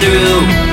through.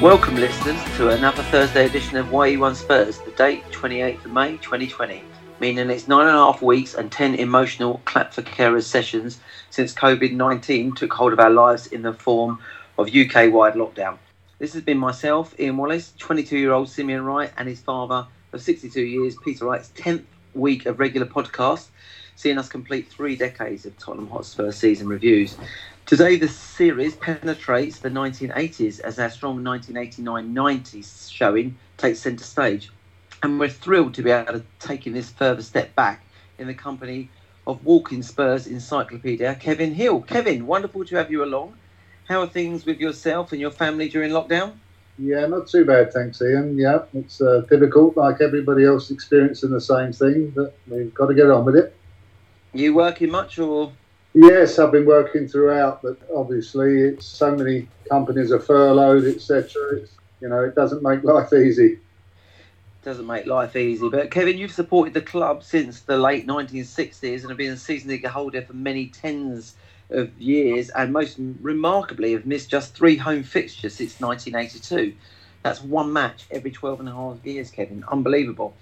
Welcome, listeners, to another Thursday edition of YE1 Spurs, the date 28th of May 2020, meaning it's nine and a half weeks and 10 emotional clap for carers sessions since COVID 19 took hold of our lives in the form of UK wide lockdown. This has been myself, Ian Wallace, 22 year old Simeon Wright, and his father of 62 years, Peter Wright's 10th week of regular podcast, seeing us complete three decades of Tottenham Hotspur season reviews. Today, the series penetrates the 1980s as our strong 1989 90s showing takes centre stage. And we're thrilled to be able to taking this further step back in the company of Walking Spurs Encyclopedia, Kevin Hill. Kevin, wonderful to have you along. How are things with yourself and your family during lockdown? Yeah, not too bad, thanks, Ian. Yeah, it's uh, difficult, like everybody else experiencing the same thing, but we've got to get on with it. You working much or Yes, I've been working throughout, but obviously, it's so many companies are furloughed, etc. You know, it doesn't make life easy. Doesn't make life easy. But Kevin, you've supported the club since the late 1960s and have been a season ticket holder for many tens of years, and most remarkably, have missed just three home fixtures since 1982. That's one match every 12 and a half years, Kevin. Unbelievable.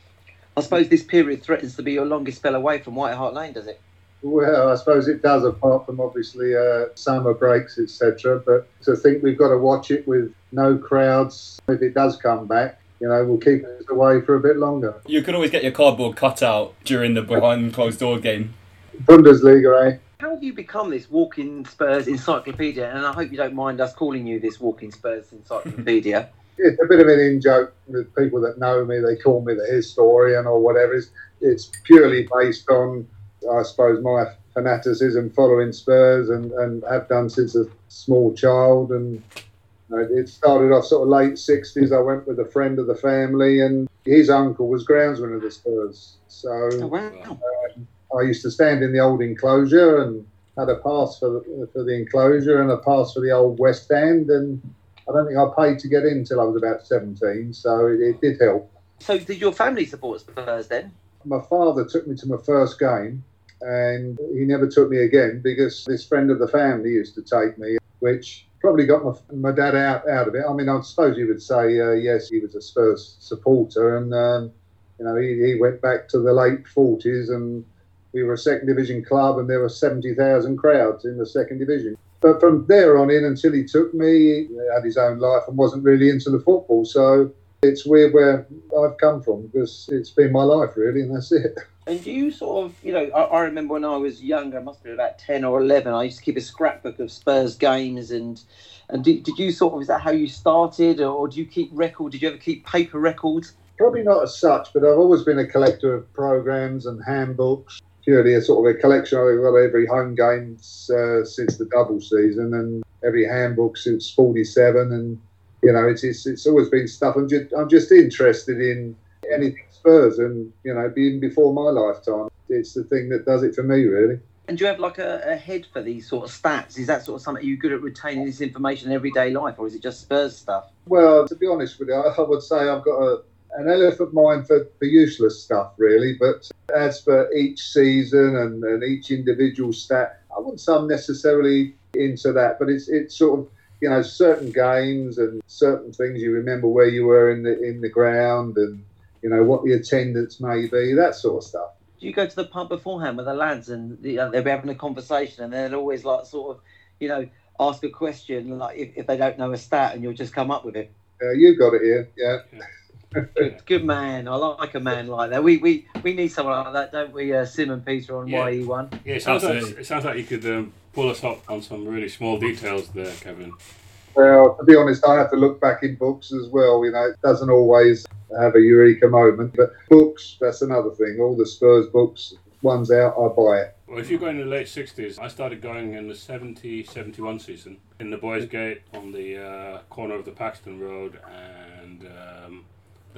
I suppose this period threatens to be your longest spell away from White Hart Lane, does it? Well, I suppose it does, apart from obviously uh, summer breaks, etc. But to think we've got to watch it with no crowds, if it does come back, you know, we'll keep it away for a bit longer. You could always get your cardboard cut out during the behind closed door game. Bundesliga, eh? How have you become this walking Spurs encyclopedia? And I hope you don't mind us calling you this walking Spurs encyclopedia. it's a bit of an in joke with people that know me. They call me the historian or whatever. It's, it's purely based on I suppose, my fanaticism following Spurs and, and have done since a small child. And you know, it started off sort of late 60s. I went with a friend of the family, and his uncle was groundsman of the Spurs. So oh, wow. uh, I used to stand in the old enclosure and had a pass for the, for the enclosure and a pass for the old West End. And I don't think I paid to get in until I was about 17. So it, it did help. So did your family support Spurs then? My father took me to my first game and he never took me again because this friend of the family used to take me, which probably got my, my dad out, out of it. I mean, I suppose you would say, uh, yes, he was a Spurs supporter, and um, you know, he, he went back to the late 40s, and we were a second division club, and there were 70,000 crowds in the second division. But from there on in until he took me, he had his own life and wasn't really into the football. So it's weird where I've come from because it's been my life really, and that's it. And do you sort of, you know, I, I, remember when I was younger, I must have been about 10 or 11, I used to keep a scrapbook of Spurs games. And and did, did you sort of, is that how you started? Or, or do you keep record? Did you ever keep paper records? Probably not as such, but I've always been a collector of programs and handbooks. Purely a sort of a collection. I've got every home game uh, since the double season and every handbook since 47. And, you know, it's, it's, it's always been stuff. I'm just, I'm just interested in anything Spurs, and you know, being before my lifetime, it's the thing that does it for me, really. And do you have like a, a, head for these sort of stats? Is that sort of something you good at retaining this information in everyday life, or is it just Spurs stuff? Well, to be honest with you, I would say I've got a, an elephant mind for, for useless stuff, really. But as for each season and, and each individual stat, I wouldn't say I'm necessarily into that. But it's it's sort of you know certain games and certain things you remember where you were in the in the ground and you know, what the attendance may be, that sort of stuff. Do you go to the pub beforehand with the lads and you know, they'll be having a conversation and they'll always like sort of, you know, ask a question like if, if they don't know a stat and you'll just come up with it? Uh, you got it here, yeah. Good, good, man. I like a man like that. We we, we need someone like that, don't we? Uh, Sim and Peter on yeah. YE1. Yeah, it sounds like it sounds like you could um, pull us up on some really small details there, Kevin. Well, to be honest, I have to look back in books as well. You know, it doesn't always have a eureka moment. But books, that's another thing. All the Spurs books, one's out, I buy it. Well, if you go in the late 60s, I started going in the 70 71 season in the Boys Gate on the uh, corner of the Paxton Road and um,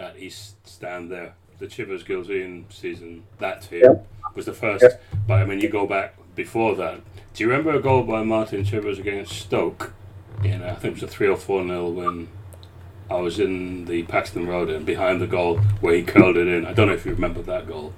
that east stand there. The Chivers in season, that team yep. was the first. Yep. But I mean, you go back before that. Do you remember a goal by Martin Chivers against Stoke? You uh, know, I think it was a 3 or 4 nil win I was in the Paxton Road and behind the goal where he curled it in. I don't know if you remember that goal.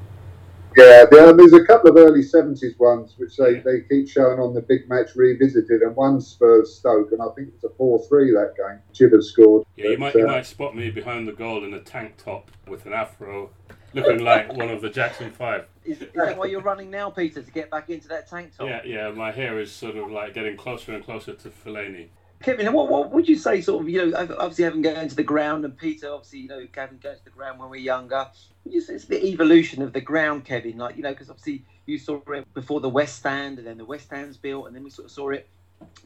Yeah, there, there's a couple of early 70s ones which they, they keep showing on the big match revisited, and one Spurs Stoke, and I think it's a 4 3 that game. Chivers scored. Yeah, you might, you uh, might spot me behind the goal in a tank top with an afro, looking like one of the Jackson Five. Is, is that why you're running now, Peter, to get back into that tank top? Yeah, yeah, my hair is sort of like getting closer and closer to Fellaini. Kevin, what, what would you say, sort of, you know, obviously having going to the ground, and Peter, obviously, you know, Kevin going to the ground when we are younger. Would you say it's the evolution of the ground, Kevin? Like, you know, because obviously you saw it before the West Stand, and then the West Stand's built, and then we sort of saw it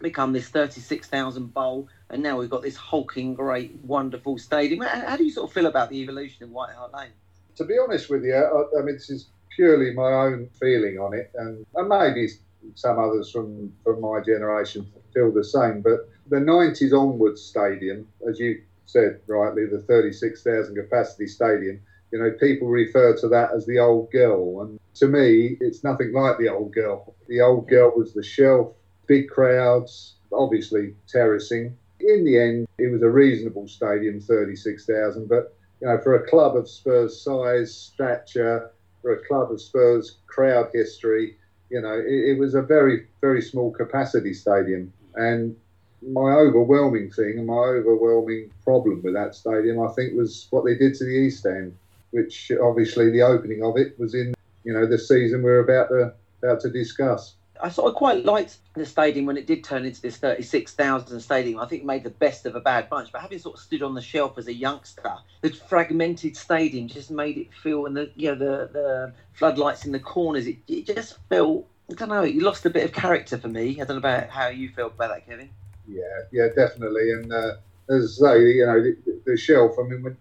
become this 36,000 bowl, and now we've got this hulking, great, wonderful stadium. How, do you sort of feel about the evolution of White Hart Lane? To be honest with you, I, I mean, this is purely my own feeling on it, and, and maybe some others from, from my generation feel the same, but the 90s onwards stadium, as you said rightly, the 36,000 capacity stadium, you know, people refer to that as the old girl. And to me, it's nothing like the old girl. The old girl was the shelf, big crowds, obviously terracing. In the end, it was a reasonable stadium, 36,000. But, you know, for a club of Spurs size, stature, for a club of Spurs crowd history, you know, it, it was a very, very small capacity stadium. And my overwhelming thing and my overwhelming problem with that stadium, I think, was what they did to the East End, which obviously the opening of it was in, you know, the season we're about to about to discuss. I sort of quite liked the stadium when it did turn into this 36,000 stadium. I think it made the best of a bad bunch. But having sort of stood on the shelf as a youngster, the fragmented stadium just made it feel, and the you know the the floodlights in the corners, it, it just felt. I don't know. You lost a bit of character for me. I don't know about how you felt about that, Kevin. Yeah, yeah, definitely. And uh, as I say, you know, the, the, shelf. I mean, when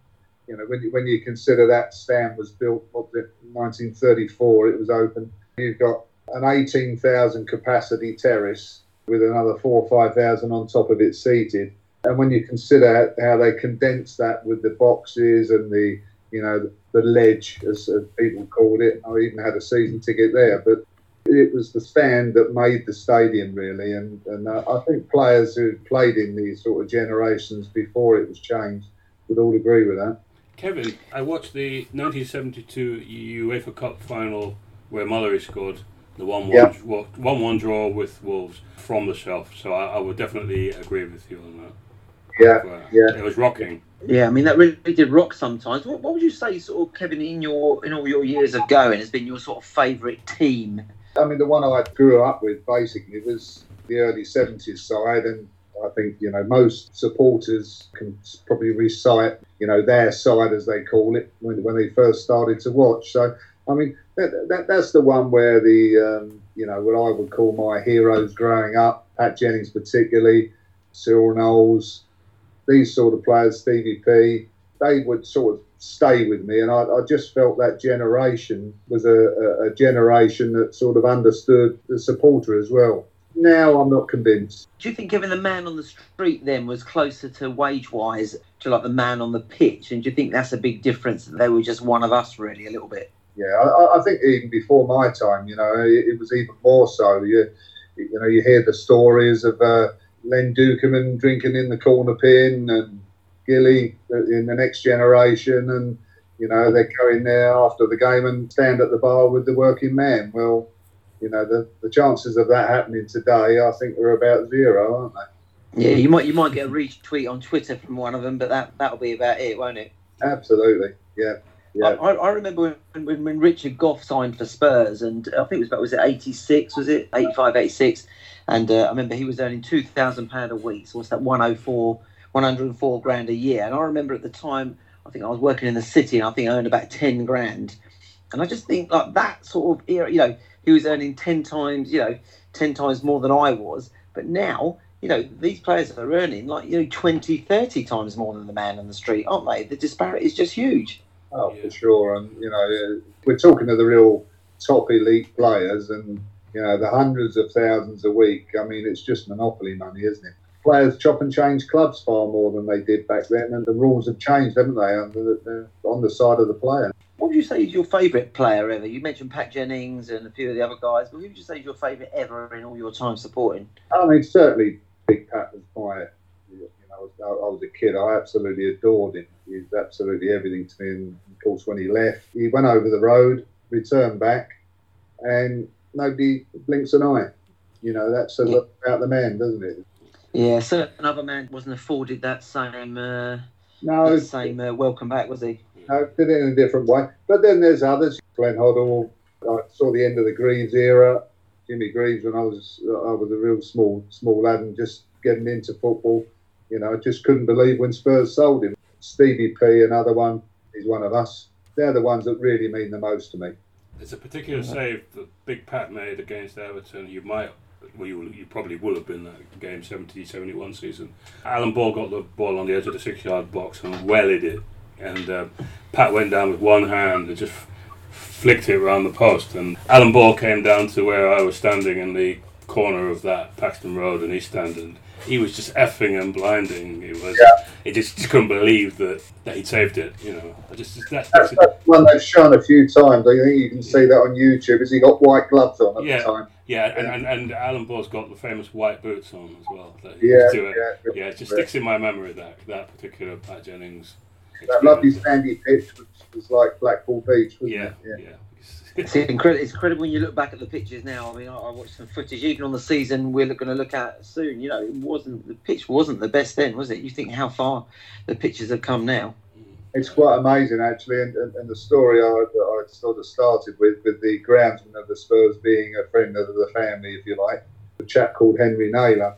you know, when you, when you consider that stand was built, what 1934? It was open. You've got an 18,000 capacity terrace with another four or five thousand on top of it seated. And when you consider how they condensed that with the boxes and the, you know, the, ledge, as people called it, I even had a season ticket there. But it was the stand that made the stadium really, and and uh, I think players who played in these sort of generations before it was changed would all agree with that. Kevin, I watched the 1972 UEFA Cup final where Mullery scored the one one, one one draw with Wolves from the shelf. So I, I, would definitely agree with you on that. Yeah, yeah, it was rocking. Yeah, I mean that really did rock sometimes. What, what would you say, sort of, Kevin, in your in all your years of going, has been your sort of favourite team I mean, the one I grew up with basically was the early 70s side, and I think, you know, most supporters can probably recite, you know, their side, as they call it, when, when they first started to watch. So, I mean, that, that, that's the one where the, um, you know, what I would call my heroes growing up, Pat Jennings particularly, Cyril Knowles, these sort of players, Stevie P, they would sort of stay with me. And I, I just felt that generation was a, a, a, generation that sort of understood the supporter as well. Now I'm not convinced. Do you think having the man on the street then was closer to wage wise to like the man on the pitch? And do you think that's a big difference that they were just one of us really a little bit? Yeah, I, I think even before my time, you know, it, it, was even more so. You, you know, you hear the stories of uh, Len Duquemin drinking in the corner pin and Gilly in the next generation, and you know they go in there after the game and stand at the bar with the working man. Well, you know the, the chances of that happening today, I think, are about zero, aren't they? Yeah, you might you might get a retweet on Twitter from one of them, but that that'll be about it, won't it? Absolutely, yeah. Yeah. I, I, remember when, when, when, Richard Gough signed for Spurs, and I think it was about was it eighty six, was it 85, 86? and uh, I remember he was earning two thousand pound a week. So what's that one hundred oh four 104 grand a year. And I remember at the time, I think I was working in the city and I think I earned about 10 grand. And I just think like that sort of era, you know, he was earning 10 times, you know, 10 times more than I was. But now, you know, these players are earning like, you know, 20, 30 times more than the man on the street, aren't they? The disparity is just huge. Oh, for sure. And, you know, uh, we're talking to the real top elite players and, you know, the hundreds of thousands a week. I mean, it's just monopoly money, isn't it? Players chop and change clubs far more than they did back then, and the rules have changed, haven't they, on the, on the side of the player. What would you say is your favourite player ever? You mentioned Pat Jennings and a few of the other guys, but who would you say is your favourite ever in all your time supporting? I mean, certainly Big Pat was my, you know, was, I was a kid, I absolutely adored him. He was absolutely everything to me. And of course, when he left, he went over the road, returned back, and nobody blinks an eye. You know, that's a look about the man, doesn't it? Yeah, so another man wasn't afforded that same uh, No, that same uh, welcome back, was he? no, did it in a different way. But then there's others. Glenn Hoddle. I saw the end of the Greaves era. Jimmy Greaves when I was I was a real small small lad and just getting into football. You know, I just couldn't believe when Spurs sold him. Stevie P, another one. He's one of us. They're the ones that really mean the most to me. There's a particular save that Big Pat made against Everton. You might, well, you, you probably will have been that game 70 71 season. Alan Ball got the ball on the edge of the six yard box and wellied it. And uh, Pat went down with one hand and just flicked it around the post. And Alan Ball came down to where I was standing in the corner of that Paxton Road and East End. And he was just effing and blinding. It was, Yeah. He just, just couldn't believe that, that he'd saved it. You know, I just, that's, That's, that's that's one they've shown a few times. I think you can see that on YouTube. Has he got white gloves on at Yeah. the time? Yeah, and, and, and Alan Ball's got the famous white boots on as well. That he Yeah, to, yeah. yeah, it just sticks in my memory that that particular Pat Jennings. That lovely sandy pitch, which was like Blackpool Beach, wasn't Yeah, it? yeah. It's incredible. It's incredible when you look back at the pictures now. I mean, I, I watched some footage even on the season we're going to look at soon. You know, it wasn't the pitch wasn't the best then, was it? You think how far the pictures have come now. It's quite amazing, actually, and, and, and the story I, I sort of started with, with the groundsman of the Spurs being a friend of the family, if you like, a chap called Henry Naylor.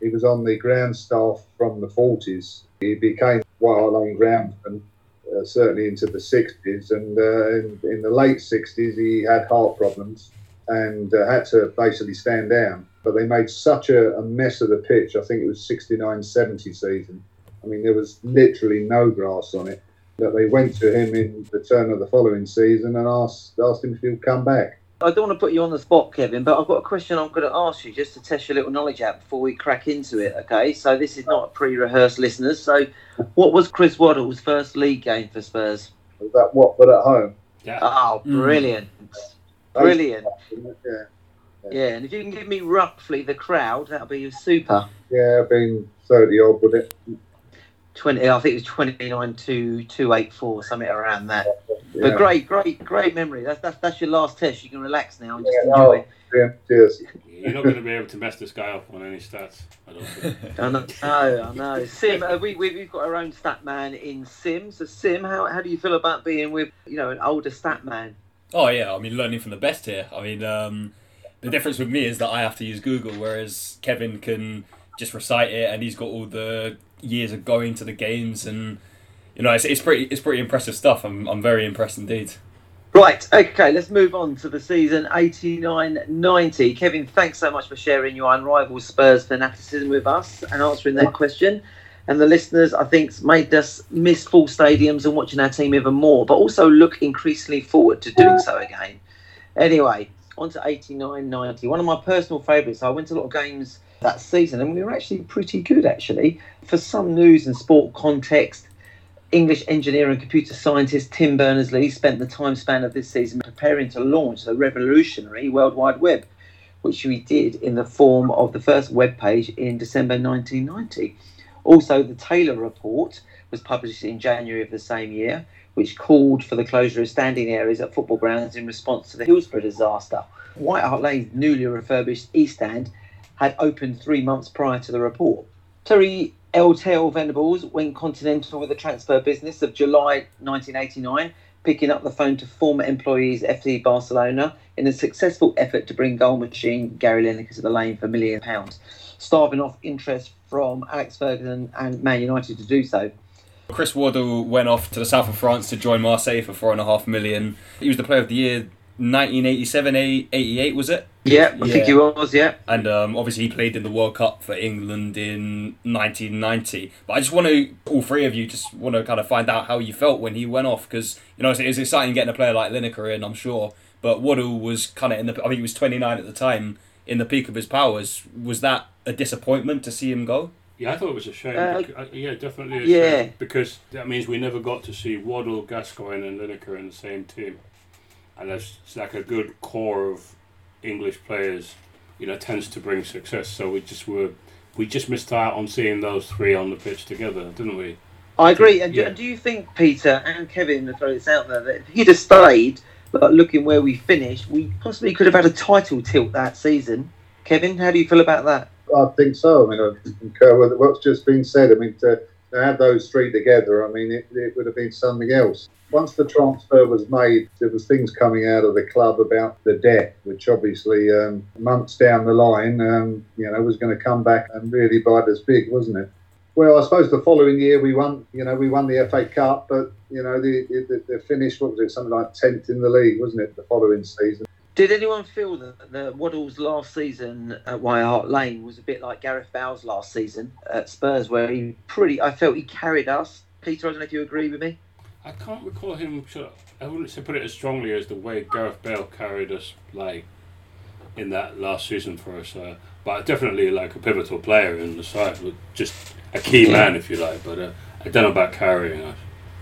He was on the ground staff from the 40s. He became wild on groundsman, uh, certainly into the 60s, and uh, in, in the late 60s he had heart problems and uh, had to basically stand down. But they made such a, a mess of the pitch. I think it was 69 70 season. I mean, there was literally no grass on it that they went to him in the turn of the following season and asked asked him if he would come back. I don't want to put you on the spot, Kevin, but I've got a question I'm going to ask you just to test your little knowledge out before we crack into it. Okay, so this is not a pre-rehearsed, listeners. So, what was Chris Waddle's first league game for Spurs? Was that Watford at home? Yeah, Oh, Mm. brilliant, brilliant. Yeah, Yeah, and if you can give me roughly the crowd, that'll be super. yeah, I've been thirty odd with it. Twenty, I think it was twenty nine two two eight four, something around that. Yeah. But great, great, great memory. That's that's that's your last test. You can relax now and just Yeah, enjoy. Yeah, cheers. you're not going to be able to mess this guy up on any stats. I don't think. I know, I know. Sim, uh, we, we we've got our own stat man in Sim. So Sim, how how do you feel about being with you know an older stat man? Oh yeah, I mean learning from the best here. I mean, um, the difference with me is that I have to use Google, whereas Kevin can just recite it, and he's got all the years of going to the games, and you know, it's, it's pretty it's pretty impressive stuff. I'm I'm very impressed indeed. Right, okay, let's move on to the season 89 90. Kevin, thanks so much for sharing your unrivaled Spurs fanaticism with us and answering that question. And the listeners, I think, made us miss full stadiums and watching our team even more, but also look increasingly forward to doing so again. Anyway, on to 89 90. One of my personal favourites. I went to a lot of games that season and we were actually pretty good, actually. For some news and sport context, English engineer and computer scientist Tim Berners-Lee spent the time span of this season preparing to launch the revolutionary World Wide Web, which we did in the form of the first web page in December 1990. Also, the Taylor Report was published in January of the same year, which called for the closure of standing areas at football grounds in response to the Hillsborough disaster. White Hart Lane's newly refurbished East Stand had opened three months prior to the report. Terry LTL Venables went continental with the transfer business of July 1989, picking up the phone to former employees FC Barcelona in a successful effort to bring goal machine Gary Lineker to the lane for a million pounds, starving off interest from Alex Ferguson and Man United to do so. Chris Waddle went off to the south of France to join Marseille for four and a half million. He was the player of the year 1987, 88 was it? Yeah, I think Yeah. he was, yeah. And um, obviously, he played in the World Cup for England in 1990. But I just want to, all three of you, just want to kind of find out how you felt when he went off because you know it's, it's exciting getting a player like Lineker in, I'm sure. But Waddle was kind of in the, I think he was 29 at the time, in the peak of his powers. Was that a disappointment to see him go? Yeah, I thought it was a shame. Uh, bec- uh, yeah, definitely a yeah. shame. Because that means we never got to see Waddle, Gascoigne, and Lineker in the same team. And that's it's like a good core of English players, you know, tends to bring success. So we just were we just missed out on seeing those three on the pitch together, didn't we? I agree. And do, Yeah. and do you think, Peter and Kevin, to throw this out there, that if he'd have stayed, but looking where we finished, we possibly could have had a title tilt that season? Kevin, how do you feel about that? I think so. I mean, I concur uh, with what's just been said. I mean, to, to have those three together, I mean, it, it would have been something else. Once the transfer was made, there was things coming out of the club about the debt, which obviously um, months down the line, um, you know, was going to come back and really bite us big, wasn't it? Well, I suppose the following year we won, you know, we won the FA Cup, but you know, the the, the finish, what was it, something like tenth in the league, wasn't it, the following season? Did anyone feel that the Waddle's last season at White Hart Lane was a bit like Gareth Bale's last season at Spurs, where he pretty, I felt he carried us. Peter, I don't know if you agree with me. I can't recall him. sort of- I wouldn't say put it as strongly as the way Gareth Bale carried us, like in that last season for us. Uh, but definitely like a pivotal player in the side, just a key man, if you like. But uh, I don't know about carrying us.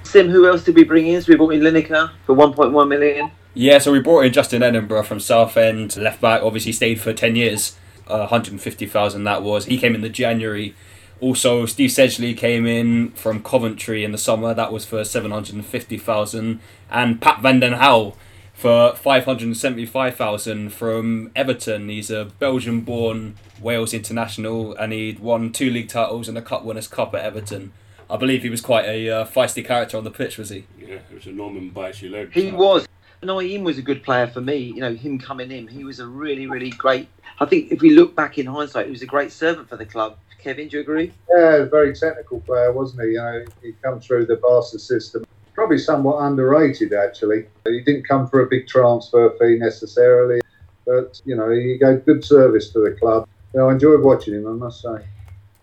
Sim, who else did we bring in? So we brought in Lineker for 1.1 million. Yeah, so we brought in Justin Edinburgh from Southend, left back. Obviously, stayed for ten years. Uh, 150,000 that was. He came in the January. Also, Steve Sedgley came in from Coventry in the summer. That was for 750,000. And Pat Van Den Hauwe for 575,000 from Everton. He's a Belgian born Wales international and he'd won two league titles and a Cup Winners' Cup at Everton. I believe he was quite a uh, feisty character on the pitch, was he? Yeah, it was a Norman bites your leg. He type. was. Nayim was a good player for me. You know, him coming in, he was a really, really great. I think if we look back in hindsight, he was a great servant for the club. Kevin, do you agree? Yeah, a very technical player, wasn't he? You know, he come through the Barca system. Probably somewhat underrated, actually. He didn't come for a big transfer fee necessarily, but you know, he gave good service to the club. You know, I enjoyed watching him, I must say.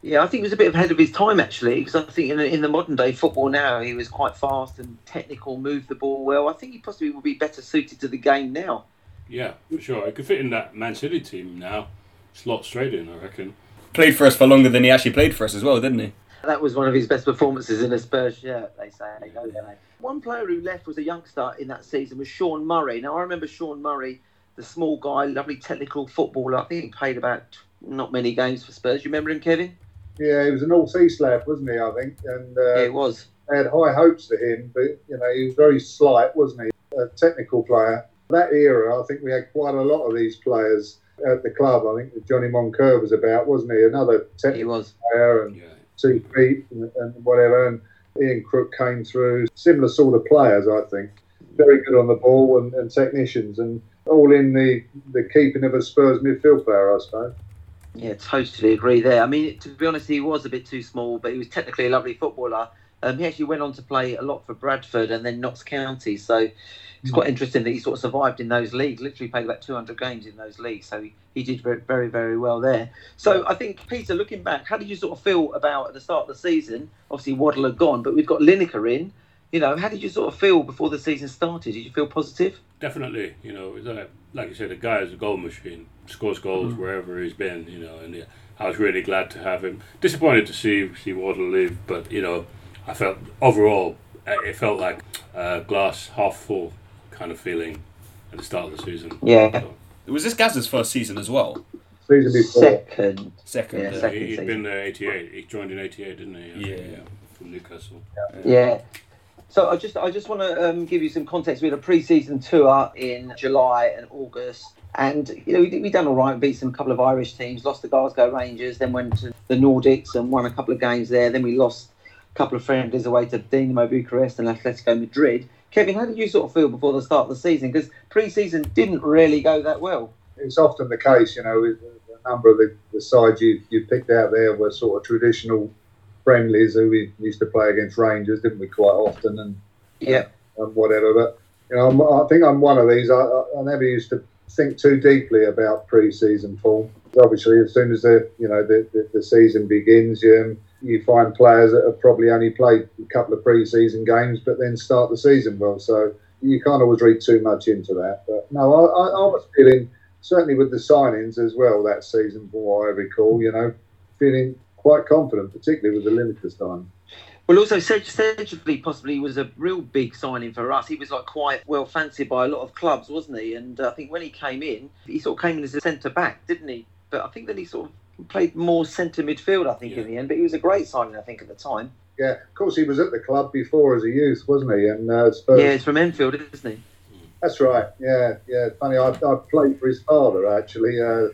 Yeah, I think he was a bit ahead of his time actually, because I think in the, in the modern day football now, he was quite fast and technical, moved the ball well. I think he possibly would be better suited to the game now. Yeah, for sure. He could fit in that Man City team now. Slot straight in, I reckon. Played for us for longer than he actually played for us as well, didn't he? That was one of his best performances in a Spurs shirt, they say. don't they? One player who left was a youngster in that season was Shaun Murray. Now, I remember Shaun Murray, the small guy, lovely technical footballer. I think he played about not many games for Spurs. You remember him, Kevin? Yeah, he was a North East lad, wasn't he? I think, and uh, yeah, it was. I had high hopes for him, but you know, he was very slight, wasn't he? A technical player. That era, I think we had quite a lot of these players at the club. I think Johnny Moncur was about, wasn't he? Another He technical was. player and Yeah. two feet and, and whatever. And Ian Crook came through. Similar sort of players, I think. Very good on the ball and, and technicians, and all in the, the keeping of a Spurs midfield player, I suppose. Yeah, totally agree there. I mean, to be honest, he was a bit too small, but he was technically a lovely footballer. Um, he actually went on to play a lot for Bradford and then Notts County. So it's quite interesting that he sort of survived in those leagues. Literally played about 200 games in those leagues. So he, he did very, very, very well there. So I think, Peter, looking back, how did you sort of feel about at the start of the season? Obviously, Waddle had gone, but we've got Lineker in. You know, how did you sort of feel before the season started? Did you feel positive? Definitely, you know, like, like you said, the guy is a goal machine. Scores goals Mm. wherever he's been, you know, and yeah, I was really glad to have him. Disappointed to see see Waddle leave, but you know, I felt overall uh, it felt like uh, glass half full kind of feeling at the start of the season. Yeah. So, Was this Gaz's first season as well? Season before. Second. Second. Yeah, uh, second. he, he'd season. been there '88. He joined in '88, didn't he? Yeah. from Newcastle. Yeah. So I just I just want to um, give you some context. We had a pre-season tour in July and August, and you know we we done all right. Beat some couple of Irish teams. Lost the Glasgow Rangers, then went to the Nordics and won a couple of games there. Then we lost a couple of friendlies away to Dinamo Bucharest and Atletico Madrid. Kevin, how did you sort of feel before the start of the season? Because pre-season didn't really go that well. It's often the case, you know, with a number of the, the sides you, you picked out there were sort of traditional friendlies who we used to play against Rangers, didn't we, quite often, and, Yeah. and whatever. But, you know, I'm, I think I'm one of these. I, I, I never used to think too deeply about pre-season form. Obviously, as soon as the you know the, the, the season begins, you, you find players that have probably only played a couple of pre-season games, but then start the season well. So you can't always read too much into that. But no, I, I, I was feeling certainly with the signings as well that season, from what I recall, you know, feeling quite confident, particularly with the Lineker sign. Well, also Sedge Sedgley possibly was a real big signing for us. He was like quite well fancied by a lot of clubs, wasn't he? And uh, I think when he came in, he sort of came in as a centre back, didn't he? But I think then he sort of played more centre midfield, I think, Yeah. in the end. But he was a great signing, I think, at the time. Yeah, of course, he was at the club before as a youth, wasn't he? And uh, Spurs. Yeah, he's from Enfield, isn't he? That's right. Yeah, yeah. Funny, I, I played for his father actually. Uh,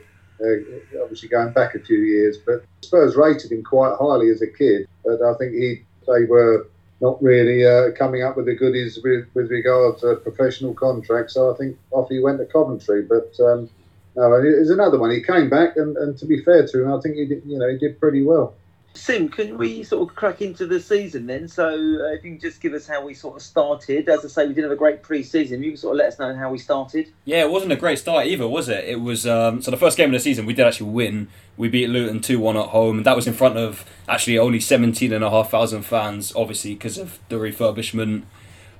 uh, obviously going back a few years, but Spurs rated him quite highly as a kid. But I think he they were not really uh, coming up with the goodies with, with regard to professional contracts. So I think off he went to Coventry. But um, no, and there's another one. He came back, and, and to be fair to him, I think he did. You know, he did pretty well. Sim, can we sort of crack into the season then? So, uh, if you can just give us how we sort of started. As I say, we didn't have a great pre-season. You can sort of let us know how we started. Yeah, it wasn't a great start either, was it? It was um, so the first game of the season we did actually win. We beat Luton two one at home, and that was in front of actually only seventeen and a half thousand fans, obviously because of the refurbishment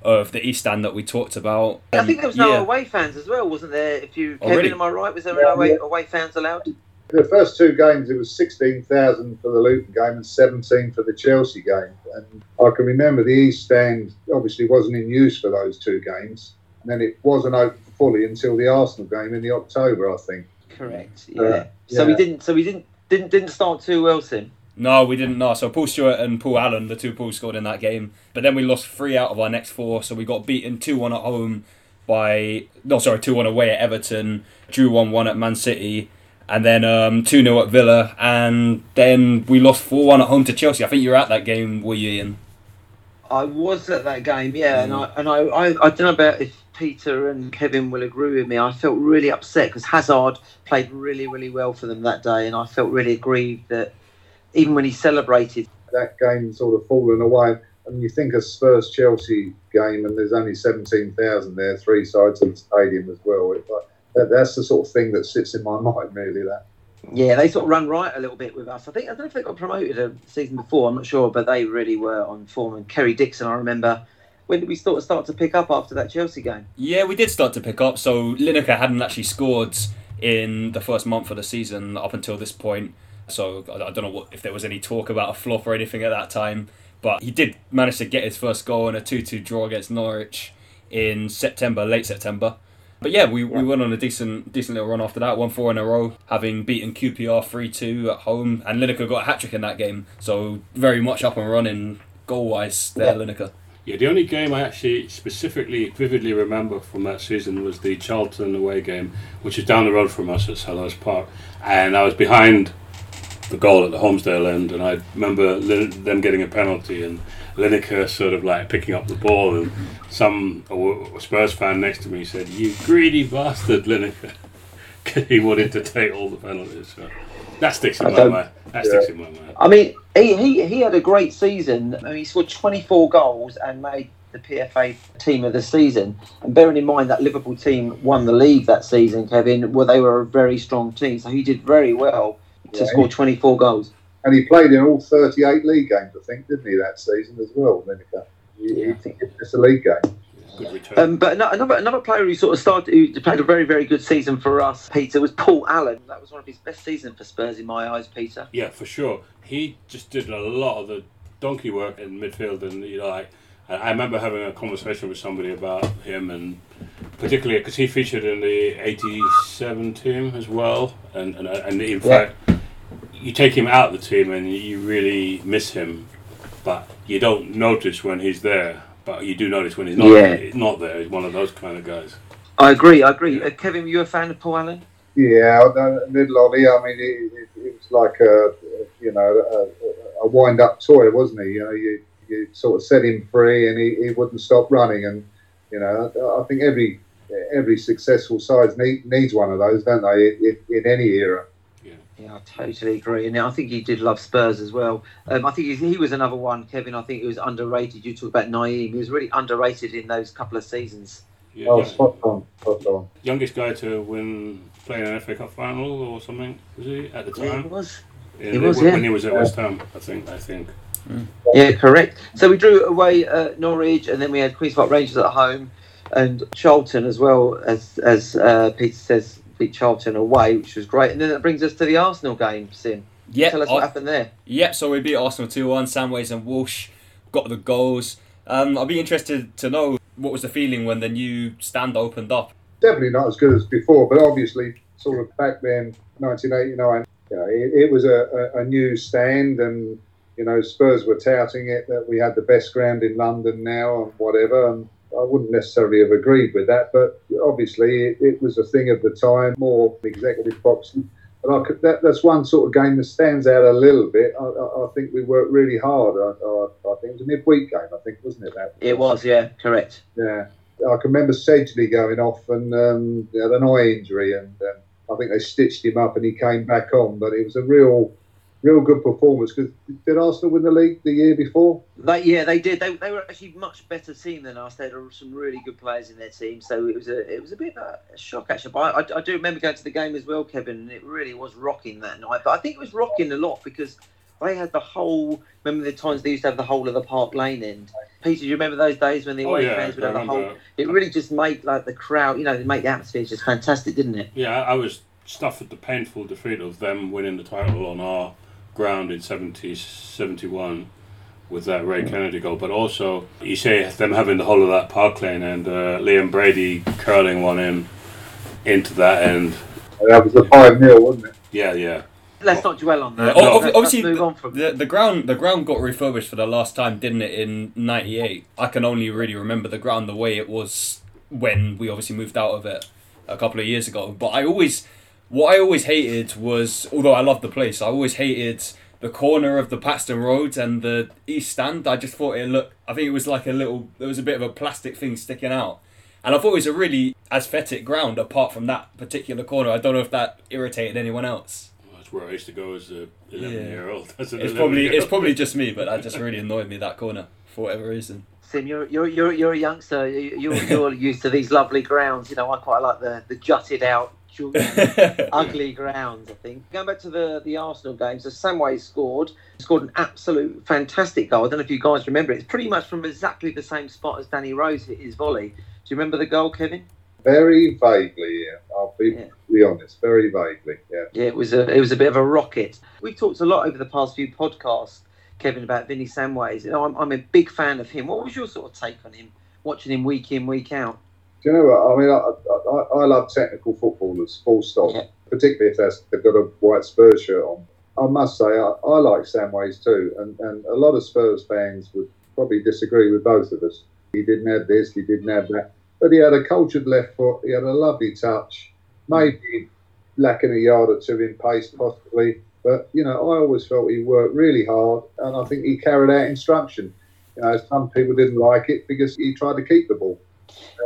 of the East Stand that we talked about. I think there was no yeah. away fans as well, wasn't there? If you, Oh, Kevin, really? am I right? Was there Yeah, no away, yeah. away fans allowed? The first two games, it was 16,000 for the Luton game and 17 for the Chelsea game. And I can remember the East Stand obviously wasn't in use for those two games. And then it wasn't open fully until the Arsenal game in the October, I think. Correct. Uh, Yeah. so we didn't. So we didn't. Didn't didn't start too well, Sim. No, we didn't know. So Paul Stewart and Paul Allen, the two Pauls, scored in that game. But then we lost three out of our next four, so we got beaten two one at home by no, sorry, two one away at Everton, drew one one at Man City, and then um, two 0 at Villa, and then we lost four one at home to Chelsea. I think you were at that game, were you, Ian? I was at that game, yeah, and Mm. I and I, I, I don't know about if Peter and Kevin will agree with me. I felt really upset because Hazard played really, really well for them that day, and I felt really aggrieved that even when he celebrated, That game sort of fallen away. And you think of Spurs Chelsea game, and there's only 17,000 there, three sides of the stadium as well. It's like, that, that's the sort of thing that sits in my mind, really. That yeah, they sort of run right a little bit with us. I think I don't know if they got promoted a season before. I'm not sure, but they really were on form. And Kerry Dixon, I remember. When did we sort of start to pick up after that Chelsea game? Yeah, we did start to pick up. So Lineker hadn't actually scored in the first month of the season up until this point. So I don't know what if there was any talk about a flop or anything at that time. But he did manage to get his first goal in a 2 2 draw against Norwich in September, late September. But yeah, we, we went on a decent decent little run after that, one four in a row, having beaten QPR 3 2 at home. And Lineker got a hat trick in that game. So very much up and running goal wise there, Lineker. Yeah, the only game I actually specifically, vividly remember from that season was the Charlton away game, which is down the road from us at Selhurst Park. And I was behind the goal at the Holmesdale end, and I remember Lin- them getting a penalty and Lineker sort of like picking up the ball, and some a Spurs fan next to me said, "You greedy bastard, Lineker." 'Cause he wanted to take all the penalties. So that sticks in I my mind. That sticks in my mind. I mean, he, he, he had a great season. I mean, he scored 24 goals and made the PFA team of the season. And bearing in mind that Liverpool team won the league that season, Kevin, well, they were a very strong team. So he did very well to Yeah. score 24 goals. and he played in all 38 league games, I think, didn't he, that season as well, Lineker? You, Yeah. it's a league game? Good. Um, but another another player who sort of started, who played a very very good season for us, Peter, was Paul Allen. That was one of his best seasons for Spurs in my eyes, Peter. Yeah, for sure. He just did a lot of the donkey work in midfield, and you know, like I I remember having a conversation with somebody about him, and particularly because he featured in the '87 team as well, and and, and in Yeah. Fact, you take him out of the team and you really miss him, but you don't notice when he's there. But you do notice when he's not Yeah. he's not there. He's one of those kind of guys. I agree, I agree. Uh, Kevin, were you a fan of Paul Allen? Yeah, the middle on. I mean, it, it, it was like a, you know, a, a wind-up toy, wasn't he? You know, you, you sort of set him free, and he, he wouldn't stop running. And you know, I, I think every every successful side need, needs one of those, don't they? In, in any era. Yeah, I totally agree. And I think he did love Spurs as well. Um, I think he, he was another one, Kevin. I think he was underrated. You talk about Nayim. He was really underrated in those couple of seasons. Yeah, Oh, yeah. spot on, spot on. youngest guy to win playing an FA Cup final or something was he at the Yeah, time? he was. In He the- was, when he was at West Ham, I think. I think. Yeah, correct. So we drew away uh, Norwich, and then we had Queens Park Rangers at home, and Charlton as well as as uh, Peter says beat Charlton away, which was great. And then that brings us to the Arsenal game. Sim, Yeah, tell us I- what happened there. Yep, so we beat Arsenal 2 1. Samways and Walsh got the goals. Um, I'd be interested to know what was the feeling when the new stand opened up. Definitely not as good as before, but obviously, sort of back then, 1989, you know, it, it was a, a, a new stand, and you know, Spurs were touting it that we had the best ground in London now and whatever. And I wouldn't necessarily have agreed with that, but obviously it, it was a thing of the time, more executive boxing. But I could, that, that's one sort of game that stands out a little bit. I, I, I think we worked really hard. I, I, I, think it was a midweek game, I think, wasn't it? That It was, yeah, correct. Yeah. I can remember Sedgley going off and um, had an eye injury, and uh, I think they stitched him up and he came back on. But it was a real real good performance. Because did Arsenal win the league the year before? They, yeah, they did. They, they were actually much better team than us. They had some really good players in their team, so it was a it was a bit of a shock actually. But I, I do remember going to the game as well, Kevin, and it really was rocking that night. But I think it was rocking a lot because they had the whole. Remember the times they used to have the whole of the Park Lane end. Peter, do you remember those days when the Oh, away yeah, fans would I have the whole? remember. It really just made like the crowd, you know, it made the atmosphere just fantastic, didn't it? Yeah, I I was stuffed with the painful defeat of them winning the title on our ground in 70, 71 with that Ray Kennedy goal. But also, you say them having the whole of that park lane and uh, Liam Brady curling one in into that end. That was a 5 0, wasn't it? Yeah, yeah. Let's not dwell on that. o- Let's- let's obviously, move on from. the, the ground the ground got refurbished for the last time, didn't it? In '98, I can only really remember the ground the way it was when we obviously moved out of it a couple of years ago. But I always, what I always hated was, although I loved the place, I always hated the corner of the Paxton Road and the East Stand. I just thought it looked. I think it was like a little. There was a bit of a plastic thing sticking out. And I thought it was a really aesthetic ground apart from that particular corner. I don't know if that irritated anyone else. Well, That's where I used to go as a 11 Yeah. year old. As an It's probably year it's probably just me, but that just really annoyed me that corner for whatever reason. Sim, you're you're you're, you're a youngster. You- You're you're used to these lovely grounds. You know, I quite like the the jutted out, ju- ugly grounds. I think going back to the the Arsenal games, so Samway scored scored an absolute fantastic goal. I don't know if you guys remember it. It's pretty much from exactly the same spot as Danny Rose hit his volley. Do you remember the goal, Kevin? Very vaguely, yeah. I'll be, Yeah. be honest, very vaguely, yeah. Yeah, it was a it was a bit of a rocket. We've talked a lot over the past few podcasts, Kevin, about Vinny Samways. You know, I'm, I'm a big fan of him. What was your sort of take on him, watching him week in week out? Do you know what? I mean, I, I, I love technical footballers, full stop, Yeah. particularly if they've got a white Spurs shirt on. I must say, I, I like Samways too, and, and a lot of Spurs fans would probably disagree with both of us. He didn't have this, he didn't have that, but he had a cultured left foot, he had a lovely touch, maybe lacking a yard or two in pace, possibly. But you know, I always felt he worked really hard, and I think he carried out instruction. You know, some people didn't like it because he tried to keep the ball.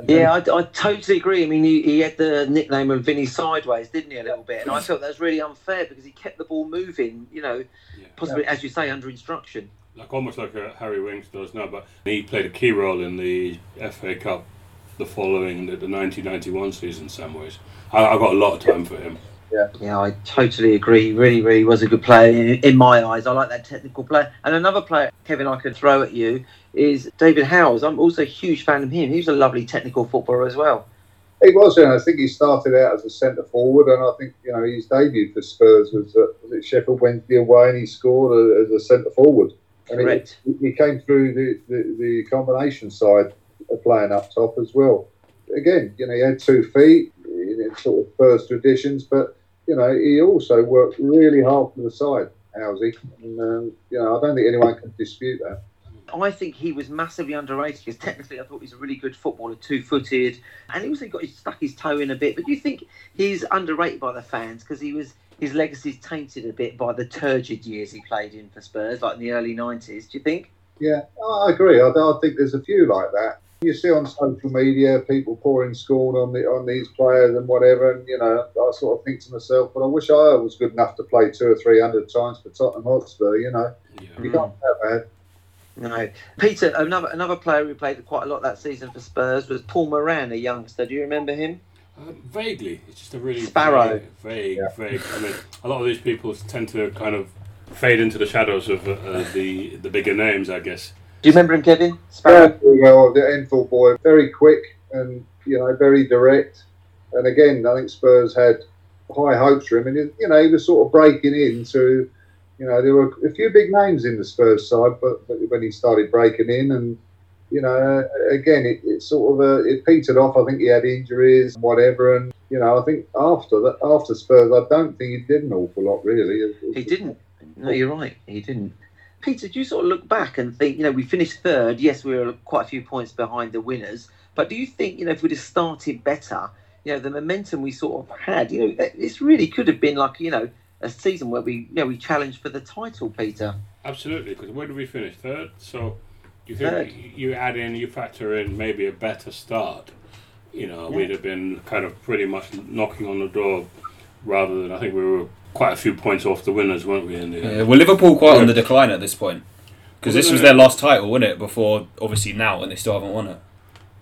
Yeah, I, I totally agree. I mean, he, he had the nickname of Vinny Sideways, didn't he, a little bit? And I hmm. felt that was really unfair because he kept the ball moving, you know, Yeah. possibly, as you say, under instruction. like almost like Harry Winks does now, but he played a key role in the FA Cup the following the, the 1991 season. Samways, I, I got a lot of time for him. Yeah, yeah, I totally agree. He really, really was a good player in, in my eyes. I like that technical player. And another player, Kevin, I could throw at you is David Howells. I'm also a huge fan of him. He was a lovely technical footballer as well. He was, and I think he started out as a centre forward, and I think you know his debut for Spurs was at, was at Sheffield Wednesday away, and he scored a, as a centre forward. And Correct. he, he came through the, the, the combination side of playing up top as well. Again, you know, he had two feet, in sort of first traditions, but you know, he also worked really hard for the side, Housey. And um, you know, I don't think anyone can dispute that. I think he was massively underrated because technically I thought he was a really good footballer, two footed, and he also got his, stuck his toe in a bit. But do you think he's underrated by the fans because he was his legacy's tainted a bit by the turgid years he played in for Spurs, like in the early nineties? Do you think? Yeah, I agree. I, I think there's a few like that. You see on social media people pouring scorn on the on these players and whatever, and you know, I sort of think to myself, "But I wish I was good enough to play two or three hundred times for Tottenham Hotspur." You know, Yeah. you can't have that. No, Peter. Another another player who played quite a lot that season for Spurs was Paul Moran, a youngster. Do you remember him? Uh, vaguely, it's just a really Sparrow. vague, vague, Yeah. vague. I mean, a lot of these people tend to kind of fade into the shadows of uh, uh, the the bigger names, I guess. Do you remember him, Kevin? Yeah, well, the Enfield boy, very quick and you know very direct. And again, I think Spurs had high hopes for him, and you know he was sort of breaking into. You know, there were a few big names in the Spurs side, but, but when he started breaking in, and you know, again, it, it sort of uh, it petered off. I think he had injuries, and whatever, and you know, I think after that, after Spurs, I don't think he did an awful lot really. He didn't. No, you're right. He didn't. Peter, do you sort of look back and think, you know, we finished third. Yes, we were quite a few points behind the winners, but do you think, you know, if we'd have started better, you know, the momentum we sort of had, you know, this really could have been like, you know, a season where we, you know, we challenged for the title, Peter. Absolutely, because where did we finish? Third. So do you think Third. you add in, you factor in maybe a better start. You know, yeah. we'd have been kind of pretty much knocking on the door, rather than I think we were quite a few points off the winners, weren't we? In the yeah, well, Liverpool quite yeah. on the decline at this point because this was their last title, wasn't it? Before obviously now, and they still haven't won it.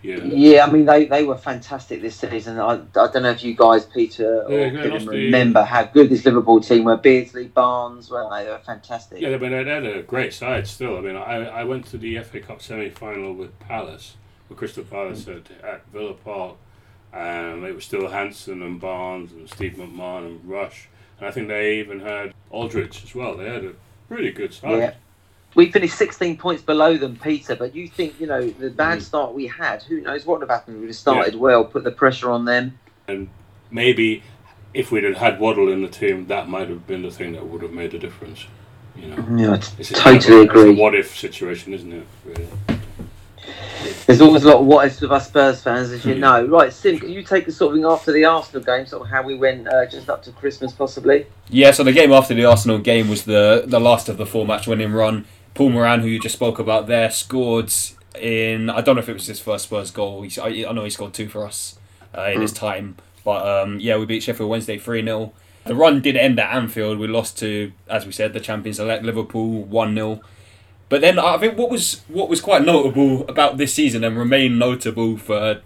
Yeah. yeah, I mean they, they were fantastic this season. I, I don't know if you guys, Peter, or yeah, can remember the, how good this Liverpool team were. Beardsley, Barnes, weren't they? They were fantastic. Yeah, I mean they had a great side still. I mean I, I went to the FA Cup semi final with Palace, with Crystal Palace mm. at, at Villa Park, and it was still Hansen and Barnes and Steve McMahon and Rush, and I think they even had Aldridge as well. They had a really good start. Yeah we finished 16 points below them, Peter. But you think, you know, the bad mm. start we had, who knows what would have happened? if We'd have started yeah. well, put the pressure on them. And maybe if we'd have had Waddle in the team, that might have been the thing that would have made the difference. You know, yeah, I totally agree. It's a what if situation, isn't it? Really? There's always a lot of what ifs with us Spurs fans, as you know. Right, Sim, can you take us sort of thing after the Arsenal game, sort of how we went uh, just up to Christmas, possibly? Yeah, so the game after the Arsenal game was the the last of the four match winning run. Paul Moran, who you just spoke about there, scored in. I don't know if it was his first Spurs goal. He, I, I know he scored two for us uh, in mm. his time. But um, yeah, we beat Sheffield Wednesday 3 0. The run did end at Anfield. We lost to, as we said, the champions elect Liverpool 1 0. But then I think what was what was quite notable about this season and remain notable for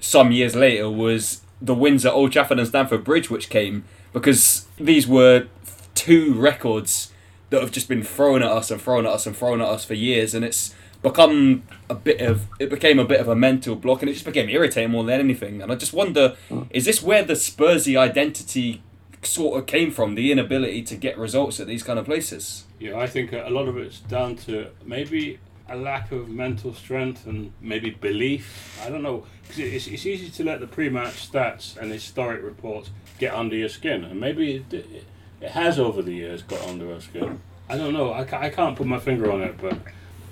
some years later was the wins at Old Trafford and Stamford Bridge, which came because these were two records that have just been thrown at us and thrown at us and thrown at us for years, and it's become a bit of it became a bit of a mental block, and it just became irritating more than anything. And I just wonder, is this where the Spursy identity sort of came from? The inability to get results at these kind of places. Yeah, I think a lot of it's down to maybe a lack of mental strength and maybe belief. I don't know. Cause it's, it's easy to let the pre-match stats and historic reports get under your skin, and maybe it, it, it has over the years got under our skin. I don't know. I, I can't put my finger on it, but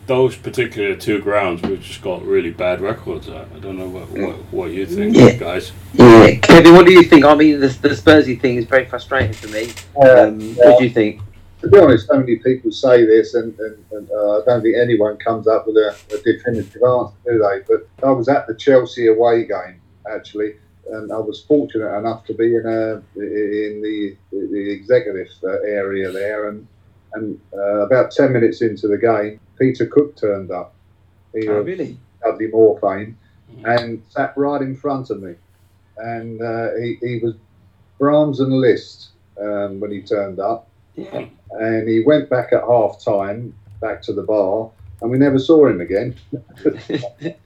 those particular two grounds we've just got really bad records at. I don't know what what, what you think, yeah. guys. Yeah, Kevin, what do you think? I mean, the, the Spursy thing is very frustrating for me. Um, yeah. What do you think? To be honest, so many people say this, and, and, and uh, I don't think anyone comes up with a, a definitive answer, do they? But I was at the Chelsea away game actually and I was fortunate enough to be in a in the the executive uh, area there, and and uh, about ten minutes into the game, Peter Cook turned up. He oh, really? Dudley Moore fame, and sat right in front of me, and uh, he he was Brahms and Liszt um, when he turned up, yeah. and he went back at half time back to the bar, and we never saw him again. that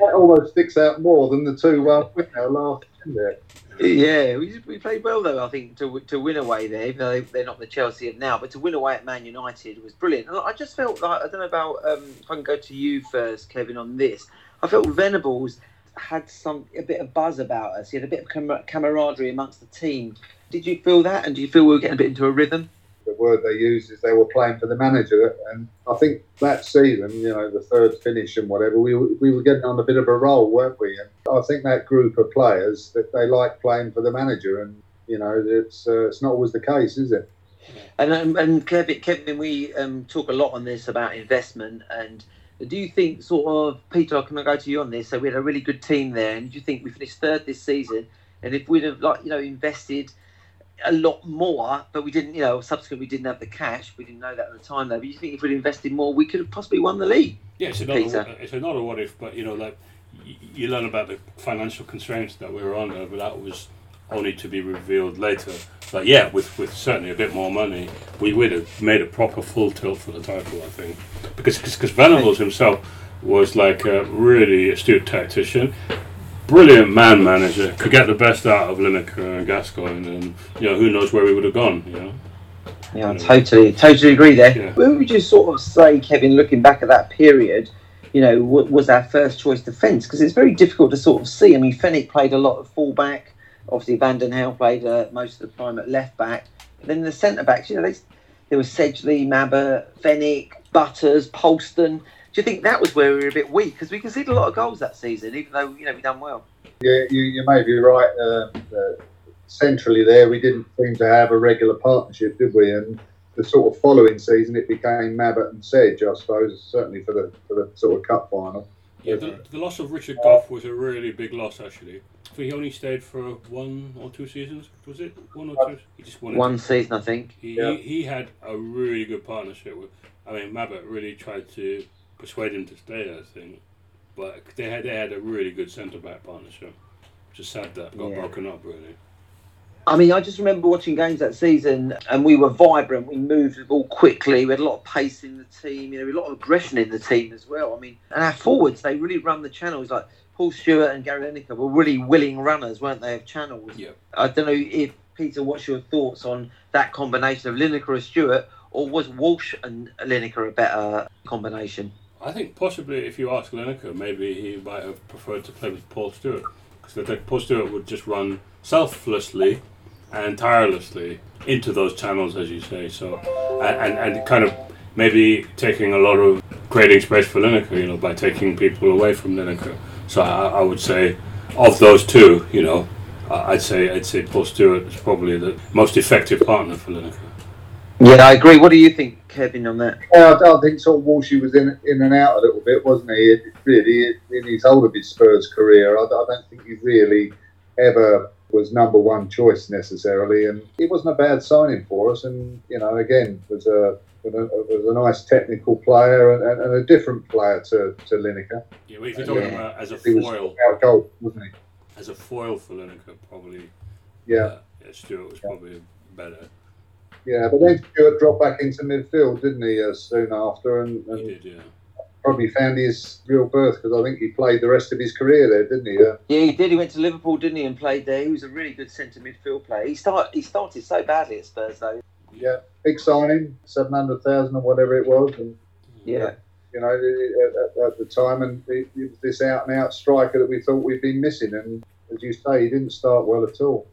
almost sticks out more than the two uh, winner last year. Yeah, we, we played well though. I think to to win away there, even though they, are not the Chelsea of now, but to win away at Man United was brilliant. And I just felt like I don't know about um, if I can go to you first, Kevin, on this. I felt Venables had some a bit of buzz about us. He had a bit of camar- camaraderie amongst the team. Did you feel that? And do you feel we were getting a bit into a rhythm? the word they used is they were playing for the manager. And I think that season, you know, the third finish and whatever, we, we were getting on a bit of a roll, weren't we? And I think that group of players that they like playing for the manager, and you know, it's uh, it's not always the case, is it? And um, and Kevin, Kevin, we um, talk a lot on this about investment and. Do you think, sort of, Peter? Can I go to you on this? So we had a really good team there, and do you think we finished third this season? And if we'd have, like, you know, invested a lot more, but we didn't, you know, subsequently we didn't have the cash. We didn't know that at the time, though. But you think if we'd invested more, we could have possibly won the league? Yeah, it's another, it's another what if, but you know, like you learn about the financial constraints that we were under, but that was only to be revealed later. But yeah, with, with certainly a bit more money, we would have made a proper full tilt for the title, I think. Because because Venables himself was like a really astute tactician brilliant man manager. Could get the best out of Lineker and Gascoigne, and you know who knows where we would have gone. You know. Yeah, I totally, totally agree there. Yeah. When would you sort of say, Kevin, looking back at that period, you know, w- was our first choice defence because it's very difficult to sort of see. I mean, Fenwick played a lot of fullback. Obviously, Van den Hauwe played uh, most of the time at left back. But then the centre backs, you know, they, there was Sedgley, Mabbutt, Fenwick, Butters, Polston. Do you think that was where we were a bit weak? Because we conceded a lot of goals that season, even though you know we done well. Yeah, you, you may be right. Uh, uh, centrally there, we didn't seem to have a regular partnership, did we? And the sort of following season, it became Mabbutt and Sedge, I suppose, certainly for the for the sort of cup final. Yeah, the, the loss of Richard Gough was a really big loss, actually. I he only stayed for one or two seasons. Was it one or two? He just wanted One season, I think. He, Yeah. he, he had a really good partnership with. I mean, Mabbutt really tried to persuade him to stay. I think, but they had they had a really good centre back partnership. Just sad that got Yeah. broken up. Really. I mean, I just remember watching games that season, and we were vibrant. We moved the ball quickly. We had a lot of pace in the team. You know, a lot of aggression in the team as well. I mean, and our forwards, they really run the channels. Like Paul Stewart and Gary Lineker were really willing runners, weren't they, of channels? Yeah. I don't know if Peter, what's your thoughts on that combination of Lineker and Stewart, or was Walsh and Lineker a better combination? I think possibly if you ask Lineker, maybe he might have preferred to play with Paul Stewart because I think Paul Stewart would just run selflessly and tirelessly into those channels, as you say. So, and, and, kind of maybe taking a lot of creating space for Lineker, you know, by taking people away from Lineker. So I, I would say, of those two, you know, I'd say I'd say Paul Stewart is probably the most effective partner for Lineker. Yeah, I agree. What do you think, Kevin, on that? Yeah, I, I think sort of Walshy was in in and out a little bit, wasn't he? Really, in his whole of his Spurs career, I, I don't think he really ever was number one choice necessarily, and it wasn't a bad signing for us. And you know, again, was a was a, nice technical player and, and, and a different player to to Lineker. Yeah, well, if you're talking Yeah. about as a He was foil, out goal, wasn't he? as a foil for Lineker, probably Yeah. uh, yeah, Stewart was probably better. Yeah, but then Stewart dropped back into midfield, didn't he, uh, soon after, and, He and did, yeah. probably found his real birth because I think he played the rest of his career there, didn't he? Uh, Yeah, he did. He went to Liverpool, didn't he, and played there. He was a really good centre midfield player. He start he started so badly at Spurs though. yeah, big signing, seven hundred thousand or whatever it was, and Yeah. you know, at, at, at the time, and it, it was this out and out striker that we thought we'd been missing, and as you say, he didn't start well at all.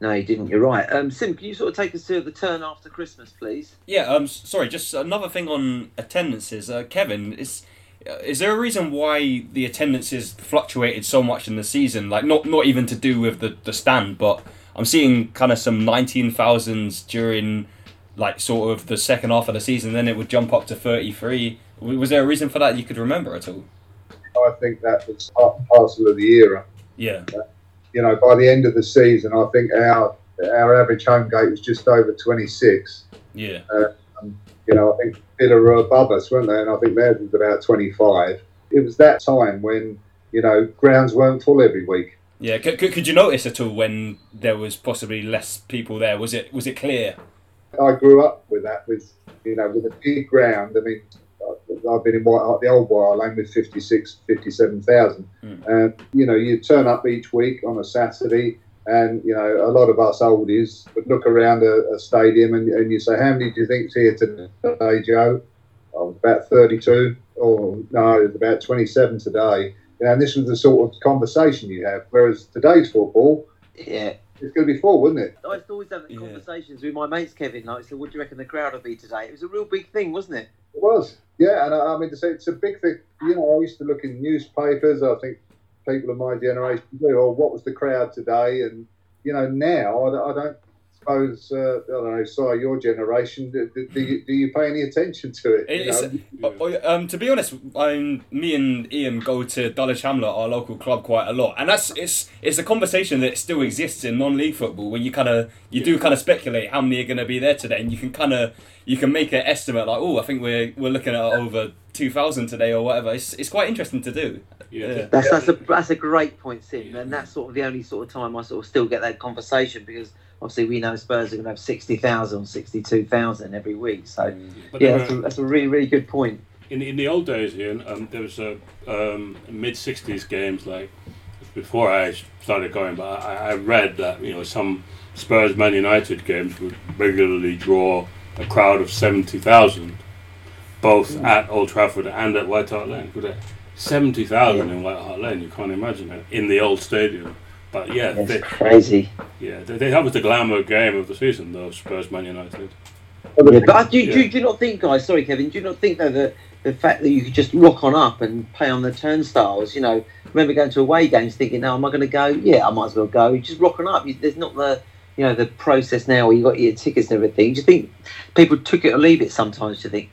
No, you didn't. You're right. Um, Sim, can you sort of take us to the turn after Christmas, please? Yeah, um, s- sorry, just another thing on attendances. Uh, Kevin, is uh, is there a reason why the attendances fluctuated so much in the season? Like, not not even to do with the, the stand, but I'm seeing kind of some 19,000s during, like, sort of the second half of the season, then it would jump up to 33. Was there a reason for that you could remember at all? I think that was part and parcel of the era. Yeah. You know, by the end of the season, I think our our average home gate was just over twenty six. Yeah. Uh, um, you know, I think Villa were above us, weren't they? And I think theirs was about 25. It was that time when, you know, grounds weren't full every week. Yeah. Could, could, you notice at all when there was possibly less people there? Was it was it clear? I grew up with that, with, you know, with a big ground. I mean, I've been in White Hart, the old White Lane with 56, 57,000. Mm. And, you know, you turn up each week on a Saturday, and, you know, a lot of us oldies would look around a, a stadium and, and you say, How many do you think's here today, Joe? I was about 32, or no, it was about 27 today. You know, and this was the sort of conversation you have. Whereas today's football, Yeah. It's going to be full, wouldn't it? I used to always have the Yeah. conversations with my mates, Kevin. Like, so what do you reckon the crowd will be today? It was a real big thing, wasn't it? It was, yeah, and I, I mean, to say it's a big thing. You know, I used to look in newspapers. I think people of my generation do. Or what was the crowd today? And you know, now I, I don't suppose uh, I don't know. Sorry, your generation. Do, do, do, you, do you pay any attention to it? you know? Oh, yeah, um, to be honest, I'm, me and Ian go to Dulwich Hamlet, our local club, quite a lot, and that's it's it's a conversation that still exists in non-league football when you kind of you do kind of speculate how many are going to be there today, and you can kind of you can make an estimate like, oh, I think we're we're looking at over two thousand today or whatever. It's it's quite interesting to do. Yeah. Yeah. That's that's a that's a great point, Sim, and that's sort of the only sort of time I sort of still get that conversation because obviously we know Spurs are going to have sixty thousand, sixty-two thousand every week. So But yeah, that's a, that's a really really good point. in in the old days, Ian, um, there was a um, mid '60s games like before I started going, but I, I read that you know some Spurs Man United games would regularly draw a crowd of seventy thousand, both at Old Trafford and at White Hart Lane. With seventy thousand in White Hart Lane, you can't imagine it in the old stadium. But yeah, That's they, crazy. yeah, they, they, that was the glamour game of the season, though. Spurs Man United. But do, you- do, you- do you not think, guys? Sorry, Kevin. Do you not think though that the fact that you could just rock on up and play on the turnstiles? You know, remember going to away games thinking, "No, am I going to go? Yeah, I might as well go." You just rock on up. You, there's not the you know the process now where you got your tickets and everything. Do you think people took it or leave it sometimes? Do you think?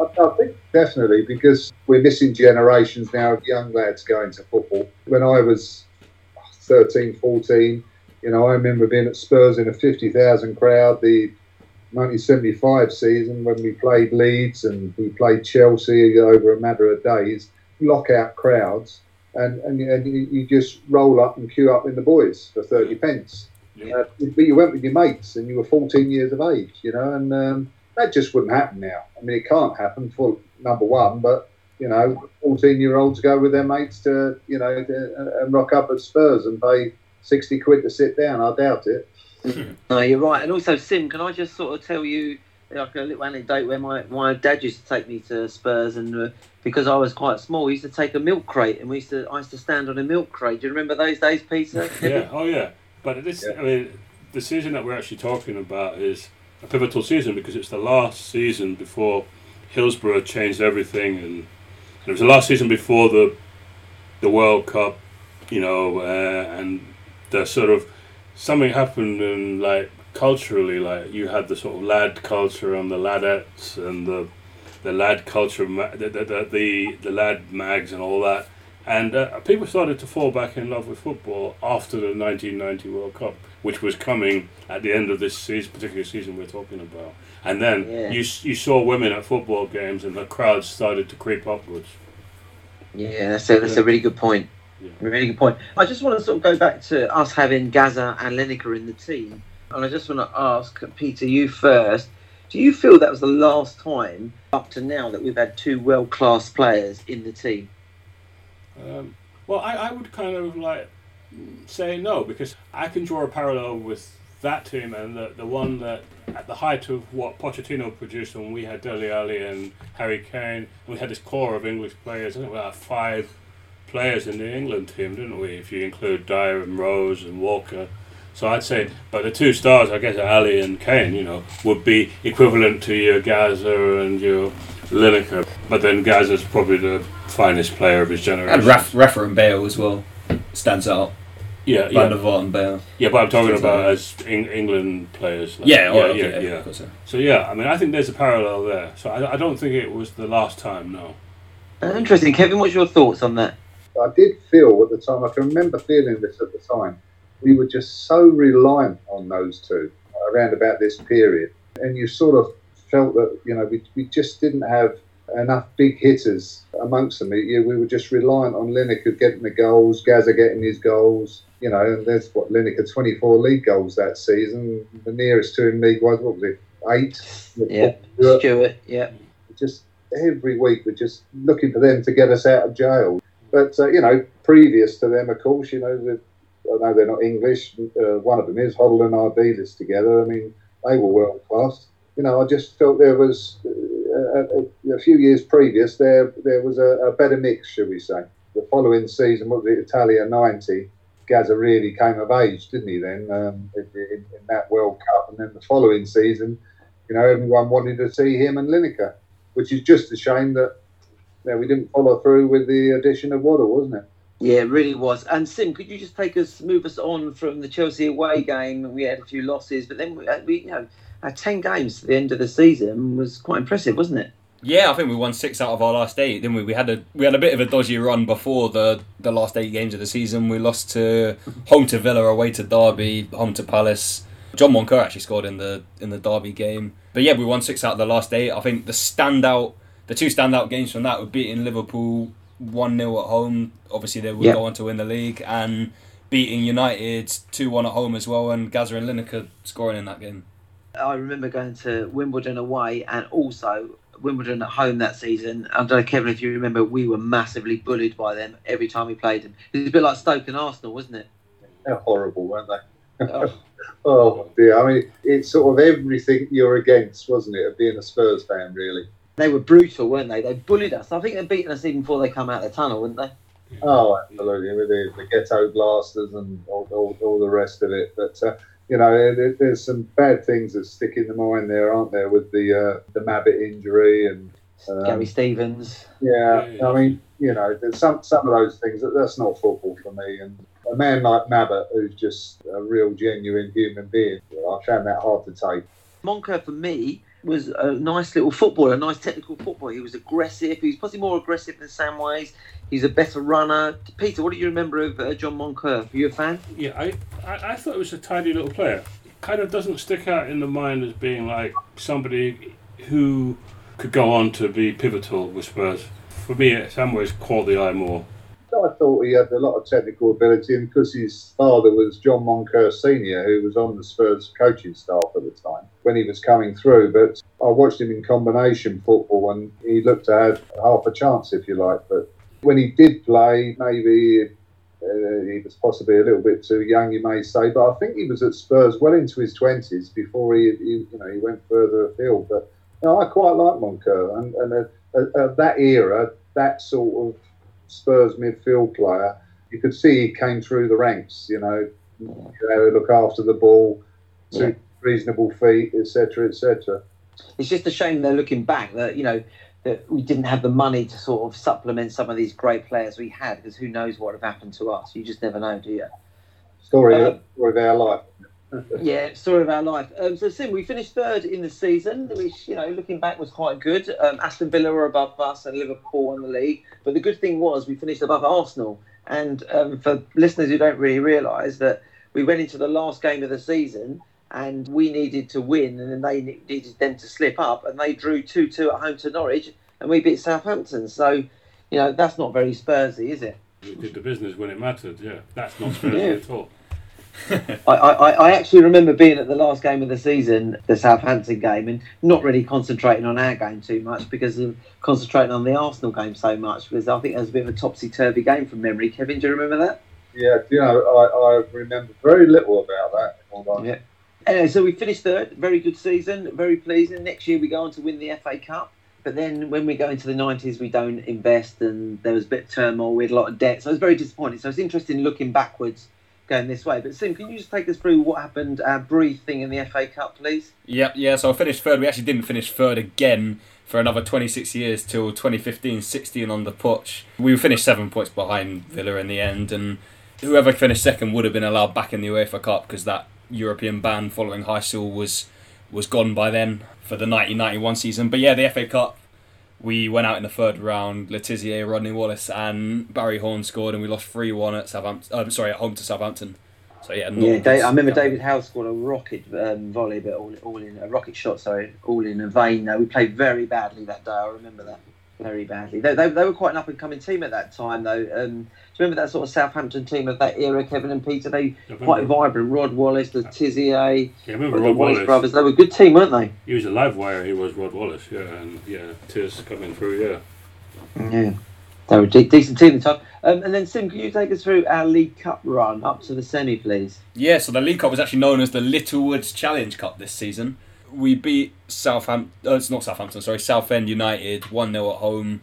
I, I think definitely because we're missing generations now of young lads going to football. When I was 13, 14, you know, I remember being at Spurs in a 50,000 crowd, the 1975 season when we played Leeds and we played Chelsea over a matter of days, lockout crowds, and, and, and you, just roll up and queue up in the boys for 30 pence. Yeah. Uh, but you went with your mates and you were 14 years of age, you know, and um, that just wouldn't happen now. I mean, it can't happen for number one, but you know, 14 year olds go with their mates to, you know, to, and rock up at Spurs and pay 60 quid to sit down. I doubt it. No, you're right. And also, Sim, can I just sort of tell you like a little anecdote where my, my dad used to take me to Spurs, and uh, because I was quite small, he used to take a milk crate, and we used to I used to stand on a milk crate. Do you remember those days, Peter? yeah, oh yeah. But this, Yeah. I mean, the season that we're actually talking about is a pivotal season because it's the last season before Hillsborough changed everything, and, and it was the last season before the the World Cup, you know, uh, and the sort of something happened and like culturally, like you had the sort of lad culture and the ladettes and the the lad culture, the the, the, the, lad mags and all that. And uh, people started to fall back in love with football after the 1990 World Cup, which was coming at the end of this season, particular season we're talking about. And then Yeah. you you saw women at football games, and the crowds started to creep upwards. Yeah, that's a, that's a really good point. Yeah. Really good point. I just want to sort of go back to us having Gaza and Lineker in the team, and I just want to ask Peter, you first. Do you feel that was the last time up to now that we've had two world class players in the team? Um, well, I, I would kind of like say no because I can draw a parallel with that team and the, the one that at the height of what Pochettino produced when we had Dele Alli and Harry Kane, we had this core of English players. I think we had five players in the England team, didn't we? If you include Dier and Rose and Walker. So I'd say, but the two stars, I guess, Alli and Kane, you know, would be equivalent to your Gaza and your Lineker. But then Gaza's probably the finest player of his generation. And Raf- Rafa and Bale as well stands out. Yeah, Van yeah, der Vaart and Bale. yeah. But I'm talking Stands about out. as Eng- England players. like- Yeah, oh, yeah, okay, yeah, yeah, yeah. course, yeah. So yeah, I mean, I think there's a parallel there. So I, I don't think it was the last time. No. Uh, interesting, Kevin. What's your thoughts on that? I did feel at the time, I can remember feeling this at the time, we were just so reliant on those two around about this period. And you sort of felt that, you know, we, we just didn't have enough big hitters amongst them. We, we were just reliant on Lineker getting the goals, Gaza getting his goals, you know, and there's what, Lineker 24 league goals that season. The nearest to him league was, what was it, eight? Yeah, Stewart Stewart. Yeah, just every week we're just looking for them to get us out of jail. But uh, you know, previous to them, of course, you know, the, I know they're not English. Uh, one of them is Hoddle and Ardiles together. I mean, they were world class. You know, I just felt there was a, a few years previous there there was a, a better mix, shall we say? The following season, what was it, Italia '90? Gaza really came of age, didn't he? Then um, in, in, in that World Cup, and then the following season, you know, everyone wanted to see him and Lineker, which is just a shame that you know, we didn't follow through with the addition of Waddle, wasn't it? Yeah, it really was. And Sim, could you just take us, move us on from the Chelsea away game? We had a few losses, but then we, uh, we you know, had ten games to the end of the season was quite impressive, wasn't it? Yeah, I think we won six out of our last eight, didn't we? We had a we had a bit of a dodgy run before the the last eight games of the season. We lost to home to Villa, away to Derby, home to Palace. John Moncur actually scored in the in the Derby game. But yeah, we won six out of the last eight. I think the standout, the two standout games from that were beating Liverpool one 0 at home. Obviously, they would Yeah. go on to win the league and beating United two one at home as well. And Gaza and Lineker scoring in that game. I remember going to Wimbledon away and also Wimbledon at home that season. I don't know, Kevin, if you remember, we were massively bullied by them every time we played them. It was a bit like Stoke and Arsenal, wasn't it? They're horrible, weren't they? Oh, Oh dear! I mean, it's sort of everything you're against, wasn't it? Of being a Spurs fan, really. They were brutal, weren't they? They bullied us. I think they'd beaten us even before they come out of the tunnel, wouldn't they? Oh, absolutely, with the, the ghetto blasters and all, all, all the rest of it. But uh, you know, there, there's some bad things that stick in the mind there, aren't there? With the uh, the Mabbutt injury and um, Gary Stevens. Yeah, Yeah, yeah. I mean, you know, there's some some of those things that that's not football for me. And a man like Mabbutt, who's just a real genuine human being, I found that hard to take. Moncur for me was a nice little footballer, a nice technical footballer. He was aggressive. He was possibly more aggressive than Samways. He's a better runner. Peter, what do you remember of uh, John Moncur? Are you a fan? Yeah, I, I, I thought it was a tidy little player. Kind of doesn't stick out in the mind as being like somebody who could go on to be pivotal with Spurs. For me, it Samways caught the eye more. I thought he had a lot of technical ability, and because his father was John Moncur Senior, who was on the Spurs coaching staff at the time when he was coming through. But I watched him in combination football, and he looked to have half a chance, if you like. But when he did play, maybe uh, he was possibly a little bit too young, you may say. But I think he was at Spurs well into his twenties before he, he, you know, he went further afield. But you know, I quite like Moncur, and, and uh, uh, that era, that sort of Spurs midfield player, you could see he came through the ranks. You know, you know look after the ball, Yeah. Reasonable fee, etc., etc. It's just a shame they're looking back that you know that we didn't have the money to sort of supplement some of these great players we had because who knows what would have happened to us? You just never know, do you? Story, Uh, story of our life. Yeah, story of our life. Um, so, Sim, we finished third in the season, which, you know, looking back was quite good. Um, Aston Villa were above us and Liverpool won the league. But the good thing was we finished above Arsenal. And um, for listeners who don't really realise that we went into the last game of the season and we needed to win and then they needed them to slip up and they drew 2-2 at home to Norwich and we beat Southampton. So, you know, that's not very Spursy, is it? We did the business when it mattered. Yeah, that's not Spursy Yeah. at all. I, I, I actually remember being at the last game of the season, the Southampton game, and not really concentrating on our game too much because of concentrating on the Arsenal game so much because I think it was a bit of a topsy turvy game from memory. Kevin, do you remember that? Yeah, you know, I, I remember very little about that. Hold on. Yeah. Anyway, so we finished third. Very good season. Very pleasing. Next year we go on to win the FA Cup. But then when we go into the 90s, we don't invest and there was a bit of turmoil. We had a lot of debt. So I was very disappointed. So it's interesting looking backwards going this way. But Sim, can you just take us through what happened, our brief thing in the FA Cup, please? Yep, yeah, so I finished third. We actually didn't finish third again for another 26 years till 2015 16 on the potch. We finished seven points behind Villa in the end, and whoever finished second would have been allowed back in the UEFA Cup because that European ban following Heysel was was gone by then for the 1991 season. But yeah, the FA Cup, we went out in the third round. Le Tissier, Rodney Wallace, and Barry Horne scored, and we lost 3 1 at Southampton. Uh, sorry, at home to Southampton. So yeah, Yeah, Dave, I remember David Howe scored a rocket um, volley, but all, all in a rocket shot. Sorry, all in a vein. No, we played very badly that day. I remember that very badly. They, they, they were quite an up and coming team at that time, though. Um, remember that sort of Southampton team of that era, Kevin and Peter? They I quite vibrant. Rod Wallace, the Tissier, yeah, I remember the Rod Wallace Wallace. brothers. They were a good team, weren't they? He was a live wire. He was Rod Wallace. Yeah, and yeah, Tiz coming through. Yeah. Yeah, they were a de- decent team at the time. Um, and then Sim, can you take us through our League Cup run up to the semi, please? Yeah, so the League Cup was actually known as the Littlewoods Challenge Cup this season. We beat Southampton. Uh, it's not Southampton. Sorry, Southend United one 0 at home.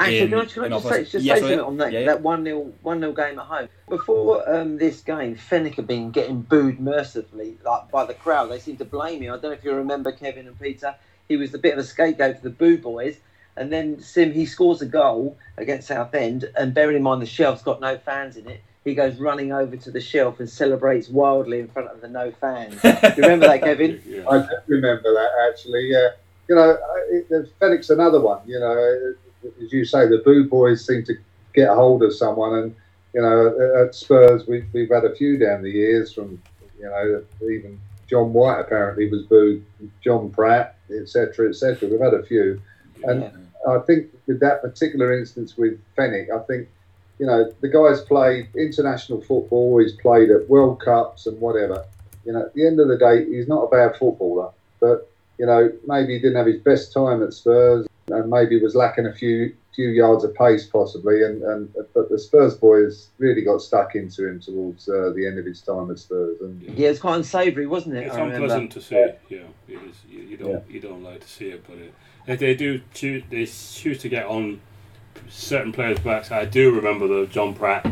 Actually, in- can I, can I just our say, first- just Yeah, say sorry, something on that, yeah, yeah. that 1 0 one nil game at home? Before um, this game, Fenwick had been getting booed mercifully like, by the crowd. They seemed to blame him. I don't know if you remember, Kevin and Peter. He was a bit of a scapegoat for the boo boys. And then Sim, he scores a goal against Southend, and bearing in mind the shelf's got no fans in it, he goes running over to the shelf and celebrates wildly in front of the no fans. Do you remember that, Kevin? Yeah. I do remember that actually. Yeah, you know, I- it, there's another one. You know, as you say, the Boo Boys seem to get hold of someone, and you know, at Spurs we've, we've had a few down the years from you know even John White apparently was booed, John Pratt, etc., etc. We've had a few. And- Yeah. I think with that particular instance with Fenwick, I think, you know, the guy's played international football, he's played at World Cups and whatever. You know, at the end of the day, he's not a bad footballer, but, you know, maybe he didn't have his best time at Spurs and maybe was lacking a few few yards of pace possibly. And, and But the Spurs boys really got stuck into him towards uh, the end of his time at Spurs. And Yeah, it's quite unsavoury, wasn't it? It's I remember. unpleasant to see. Yeah, it is. You, you don't you don't like to see it, but it, They, they do choose. They choose to get on certain players' backs. I do remember though John Pratt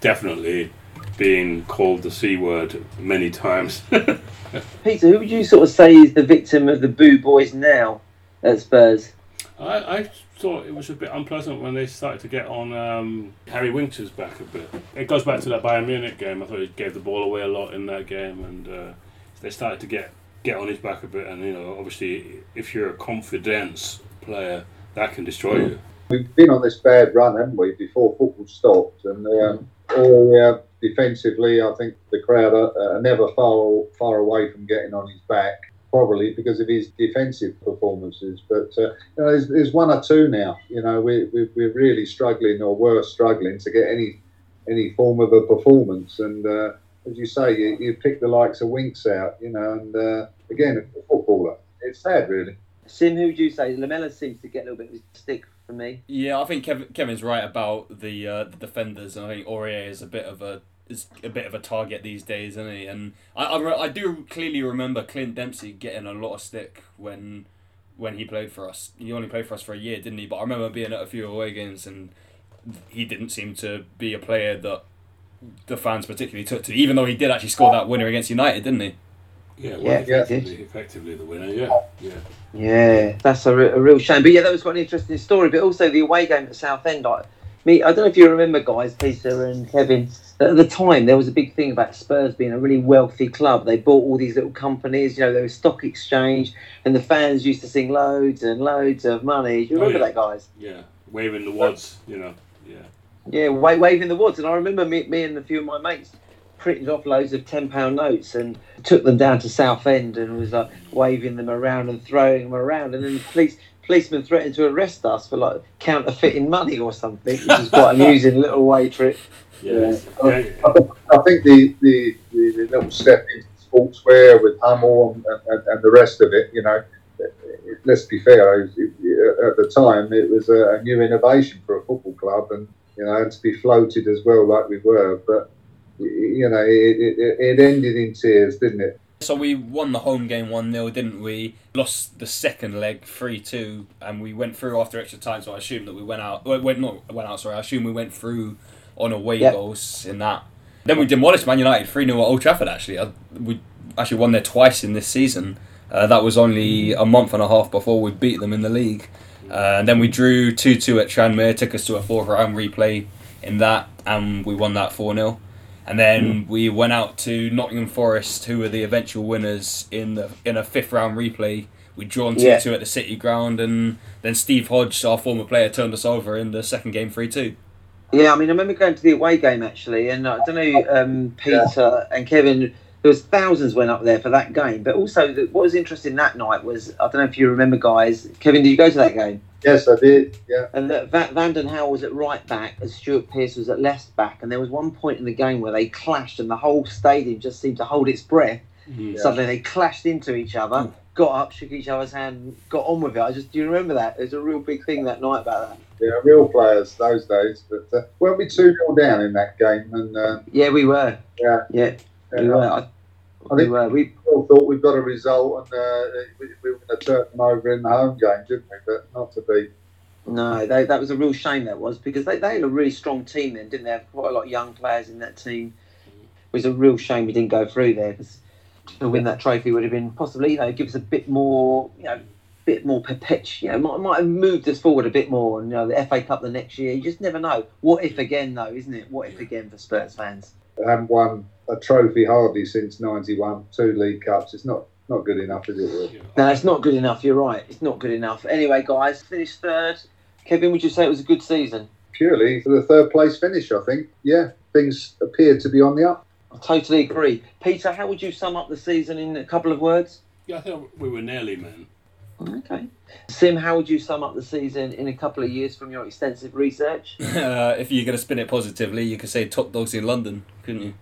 definitely being called the c word many times. Peter, who would you sort of say is the victim of the boo boys now at Spurs? I, I thought it was a bit unpleasant when they started to get on um, Harry Winks's back a bit. It goes back to that Bayern Munich game. I thought he gave the ball away a lot in that game, and uh, they started to get get on his back a bit. And you know, obviously, if you're a confidence player, that can destroy you. We've been on this bad run, haven't we? Before football stopped, and um, all uh, defensively, I think the crowd are, are never far far away from getting on his back probably because of his defensive performances. But uh, you know, there's, there's, one or two now. You know, we, we, we're really struggling, or were struggling, to get any any form of a performance. And uh, as you say, you, you pick the likes of Winks out. You know, and uh, again, a footballer. It's sad, really. Sim, who would you say? Lamela seems to get a little bit of a stick for me. Yeah, I think Kevin, Kevin's right about the uh, the defenders. and I think Aurier is a bit of a is a bit of a target these days, isn't he? And I, I, I do clearly remember Clint Dempsey getting a lot of stick when when he played for us. He only played for us for a year, didn't he? But I remember being at a few away games and he didn't seem to be a player that the fans particularly took to, even though he did actually score that winner against United, didn't he? Yeah, well, yeah, effectively, effectively the winner. Yeah, yeah. Yeah, that's a, a real shame. But yeah, that was quite an interesting story. But also the away game at Southend, I, me, I don't know if you remember, guys, Peter and Kevin. At the time, there was a big thing about Spurs being a really wealthy club. They bought all these little companies. You know, there was stock exchange, and the fans used to sing loads and loads of money. Do you oh, remember oh, yeah. that, guys? Yeah, waving the wads. You know, yeah. Yeah, wa- waving the wads, and I remember me, me and a few of my mates printed off loads of ten pound notes and took them down to Southend and was like waving them around and throwing them around, and then the police policeman threatened to arrest us for like counterfeiting money or something, which is quite an amusing little way trip. Yeah. I, I, think the, the, the, the, little step into sportswear with Hummel and, and, and, the rest of it, you know, let's be fair, at the time it was a, new innovation for a football club and, you know, and to be floated as well like we were. But, you know, it, it, it ended in tears, didn't it? So we won the home game 1 0, didn't we? Lost the second leg 3 2, and we went through after extra time, so I assume that we went out. Went, not went out, sorry. I assume we went through on away yep. goals in that. Then we demolished Man United 3 0 at Old Trafford, actually. We actually won there twice in this season. Uh, that was only a month and a half before we beat them in the league. Uh, and then we drew 2 2 at Tranmere, took us to a fourth round replay in that, and we won that 4 0. And then mm. we went out to Nottingham Forest, who were the eventual winners in the in a fifth round replay. We'd drawn 2 yeah. 2 at the City Ground, and then Steve Hodge, our former player, turned us over in the second game 3 2. Yeah, I mean, I remember going to the away game actually, and I don't know, um, Peter yeah. and Kevin. There was thousands went up there for that game, but also the, what was interesting that night was I don't know if you remember, guys. Kevin, did you go to that game? Yes, I did. Yeah. And that Van den Hauwe was at right back, and Stuart Pearce was at left back, and there was one point in the game where they clashed, and the whole stadium just seemed to hold its breath. Mm-hmm. Suddenly they clashed into each other, mm. got up, shook each other's hand, got on with it. I just do you remember that? It was a real big thing that night about that. Yeah, real players those days. But uh, weren't we two 0 down in that game? And uh, yeah, we were. Yeah, yeah, we were. I, I think we, were. we all thought we got a result, and uh, we, we, were going to turn them over in the home game, didn't we? But not to be. No, they, that was a real shame. That was because they, they had a really strong team then, didn't they? Have quite a lot of young players in that team. It was a real shame we didn't go through there because to win that trophy would have been possibly, you know, give us a bit more, you know, bit more perpetual. You know, might, might have moved us forward a bit more. And you know, the FA Cup the next year, you just never know. What if again, though, isn't it? What if again for Spurs fans? They haven't won a trophy hardly since '91. Two League Cups. It's not not good enough, is it? No, it's not good enough. You're right. It's not good enough. Anyway, guys, finished third. Kevin, would you say it was a good season? Purely for the third place finish, I think. Yeah, things appear to be on the up. I totally agree. Peter, how would you sum up the season in a couple of words? Yeah, I think we were nearly men. Okay. Sim, how would you sum up the season in a couple of years from your extensive research? Uh, if you're going to spin it positively, you could say top dogs in London, couldn't you?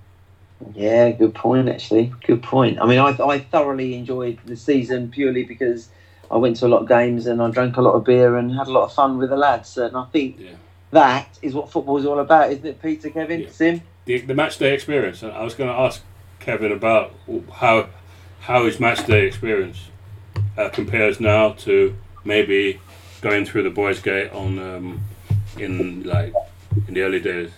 Yeah, good point, actually. Good point. I mean, I, I thoroughly enjoyed the season purely because I went to a lot of games and I drank a lot of beer and had a lot of fun with the lads. And I think yeah. that is what football is all about, isn't it, Peter, Kevin, yeah. Sim? The, the match day experience. I was going to ask Kevin about how how his match day experience uh, compares now to maybe going through the boys' gate on um, in like in the early days?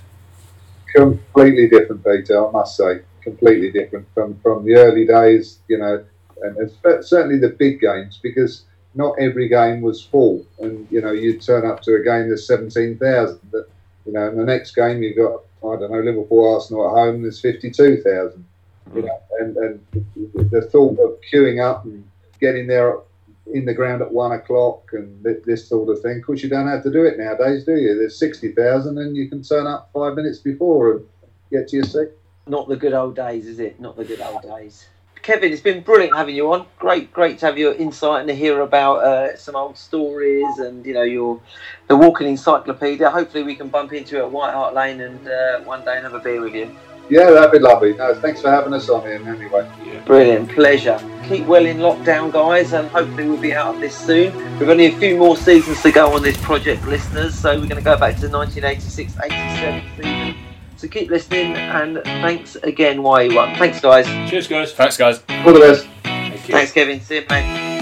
Completely different, Peter. I must say, completely different from from the early days. You know, and certainly the big games because not every game was full, and you know you'd turn up to a game there's seventeen thousand. But you know, in the next game you've got I don't know Liverpool Arsenal at home there's fifty two thousand. You mm. know, and and the thought of queuing up and getting there in the ground at one o'clock and this sort of thing. Of course, you don't have to do it nowadays, do you? There's sixty thousand, and you can turn up five minutes before and get to your seat. Not the good old days, is it? Not the good old days. Kevin, it's been brilliant having you on. Great, great to have your insight and to hear about uh, some old stories and you know your the walking encyclopedia. Hopefully, we can bump into you at White Hart Lane and uh, one day and have a beer with you. Yeah, that'd be lovely. No, thanks for having us on here anyway. Brilliant, pleasure. Keep well in lockdown, guys, and hopefully we'll be out of this soon. We've only a few more seasons to go on this project, listeners, so we're going to go back to the 1986-87 season. So keep listening, and thanks again, YE1. Thanks, guys. Cheers, guys. Thanks, guys. All the best. Thanks, Kevin. See you, mate.